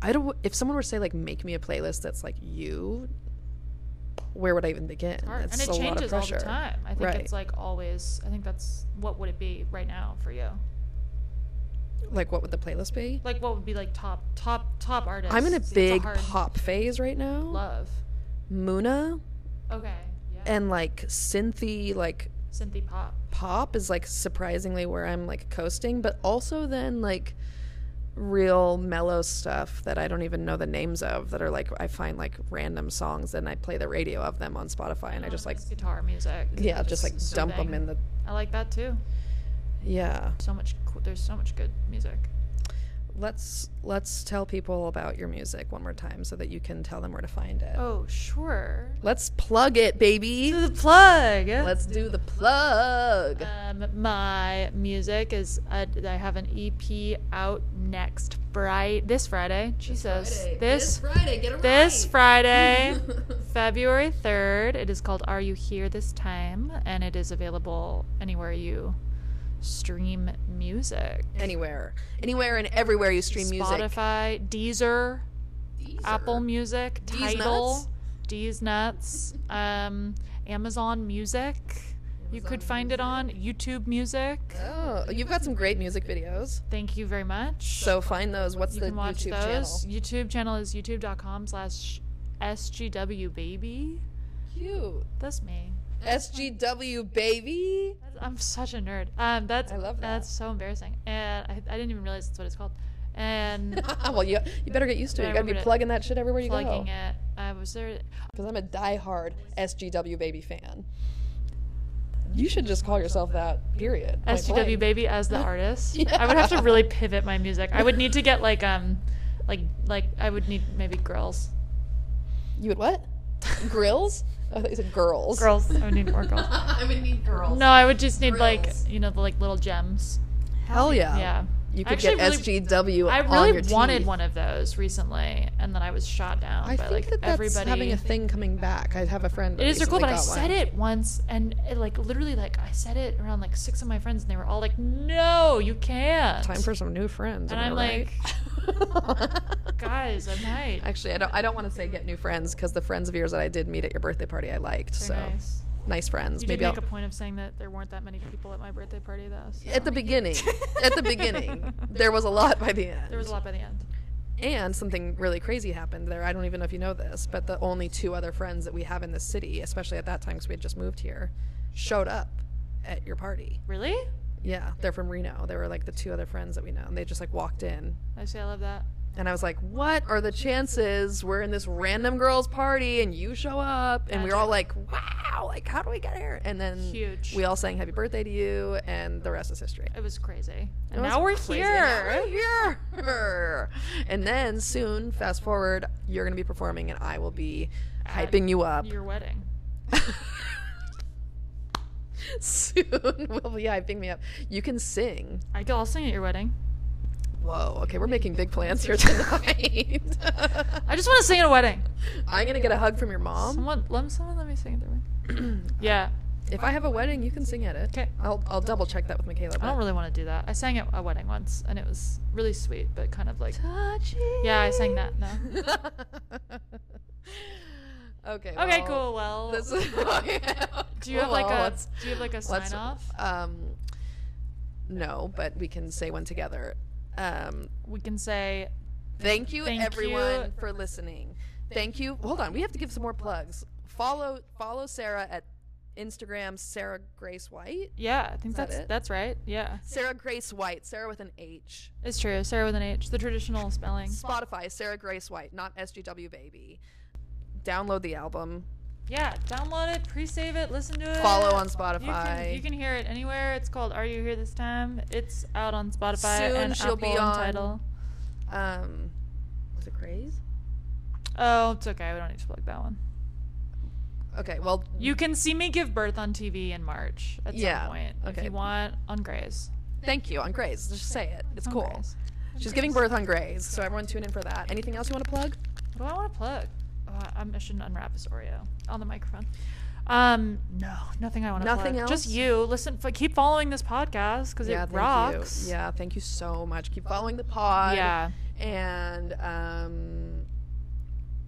I don't. If someone were to say like make me a playlist that's like you, where would I even begin? Hard. It's and it a lot of changes all the time. I think Right. it's like always I think that's what would it be right now for you? Like, what would the playlist be? Like what would be like top top top artists? I'm in a It's big hard pop phase right now. love. Muna Okay. Yeah. and like synthy, like Synthy pop. pop is like surprisingly where I'm like coasting, but also then like real mellow stuff that I don't even know the names of that are like I find like random songs and I play the radio of them on Spotify and I oh, just like guitar music. yeah, just like dump them in the I like that too. yeah. So much. There's so much good music. Let's let's tell people about your music one more time so that you can tell them where to find it. Oh sure. Let's plug it, baby. The plug. Let's do the plug. Um, my music is uh, I have an EP out next Friday. This Friday. Jesus. This Friday, get it this Friday, February 3rd. It is called Are You Here This Time? And it is available anywhere you stream music. Anywhere, anywhere, and everywhere you stream music. Spotify, Deezer, Deezer. Apple Music, Deez Tidal, Nuts? D's Nuts, um, Amazon Music. You could find it on YouTube Music. Oh, you've got some great music videos. Thank you very much. So find those. What's you the can watch YouTube those. channel? YouTube channel is youtube.com slash SGW baby. Cute. That's me. SGW baby. I'm such a nerd. Um, that's I love that. That's so embarrassing, and I, I didn't even realize that's what it's called. And well, you you better get used to it. You gotta be it. plugging that shit everywhere you plugging go. it, I was there. Because I'm a diehard SGW baby fan. You should just call yourself that. Period. SGW baby as the artist. I would have to really pivot my music. I would need to get like um, like like I would need maybe girls. You would what? Grills? I thought you said girls. Girls. I would need more girls. I would need girls. No, I would just need like Grills. you know the like little gems. Hell yeah. Yeah. You could get really- SGW I really wanted teeth. one of those recently, and then I was shot down I by think like that that's everybody. having a thing coming back. I have a friend. That It is cool, but I said one. it once, and it, like literally, like I said it around like six of my friends, and they were all like, "No, you can't." Time for some new friends. And I'm right? guys, I might. Actually, I don't. I don't want to say get new friends because the friends of yours that I did meet at your birthday party, I liked. They're so nice. Nice friends. You Maybe did I'll, make a point of saying that there weren't that many people at my birthday party, though. so- at the beginning. at the beginning, there was a lot by the end. there was a lot by the end. And something really crazy happened there. I don't even know if you know this, but the only two other friends that we have in the city, especially at that time because we had just moved here, showed up at your party. Really? Yeah, they're from Reno. They were like the two other friends that we know. And they just like walked in. I say I love that. And I was like, what are the chances we're in this random girl's party and you show up? And we were all like, wow, like, how do we get here? And then Huge. we all sang happy birthday to you, and the rest is history. It was crazy. And was now we're crazy. here. And now we're here. And then soon, fast forward, you're going to be performing, and I will be At hyping you up. Your wedding. soon, will be hyping me up. You can sing. I I'll sing at your wedding. Whoa, okay, we're making big plans here tonight. I just want to sing at a wedding. I'm going to get a hug from your mom. Someone, let someone let me sing at their wedding. yeah, If I have a wedding, you can sing at it. 'Kay. I'll, I'll double check that with Michaela. I don't really want to do that. I sang at a wedding once, and it was really sweet, but kind of like Touchy. Yeah, I sang that, no. okay. okay, well, cool. Well, This is, do you have like a do you have like a sign off? Um, no, but we can say one together. Um, We can say thank you, Thank everyone, you. for listening. Thank you. Hold on, we have to give some more plugs. Follow follow Sarah at Instagram, Sarah Grace White. yeah. I think that that's it? that's right. Yeah, Sarah Grace White. Sarah with an H. it's true. Sarah with an H, the traditional spelling. Spotify, Sarah Grace White, not SGW Baby. Download the album. Yeah, download it, pre-save it, listen to it. Follow on You Spotify. can, you can hear it anywhere. It's called "Are You Here This Time." It's out on Spotify Soon and she'll Apple be on- Tidal. Um, was it Craze? Oh, it's okay. We don't need to plug that one. Okay, well, You can see me give birth on TV in March at Yeah, some point okay. if you want on Grey's. thank you on Grey's. Just say it. It's On cool. Grey's. She's giving birth on Grey's, so everyone tune in for that. Anything else you want to plug? What do I want to plug? Oh, I, I shouldn't unwrap this Oreo on the microphone. Um, no, nothing I want to Nothing plug. Just you. Listen, f- keep following this podcast because yeah, it rocks. you. Yeah, thank you so much. Keep following the pod. Yeah. And um,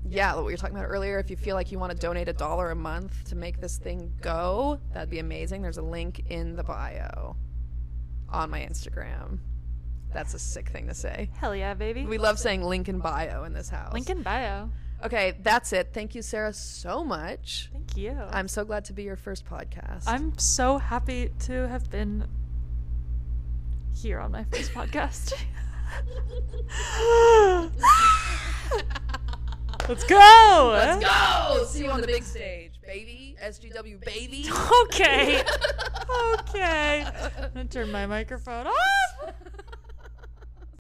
yeah, what we were talking about earlier. If you feel like you want to donate a dollar a month to make this thing go, that'd be amazing. There's a link in the bio on my Instagram. That's a sick thing to say. Hell yeah, baby. We love saying link in bio in this house. Link in bio. Okay, that's it. Thank you, Sarah, so much. Thank you. I'm so glad to be your first podcast. I'm so happy to have been here on my first podcast. Let's go. Let's go. See you on the big stage, baby. SGW, baby. Okay. okay. I'm gonna turn my microphone off.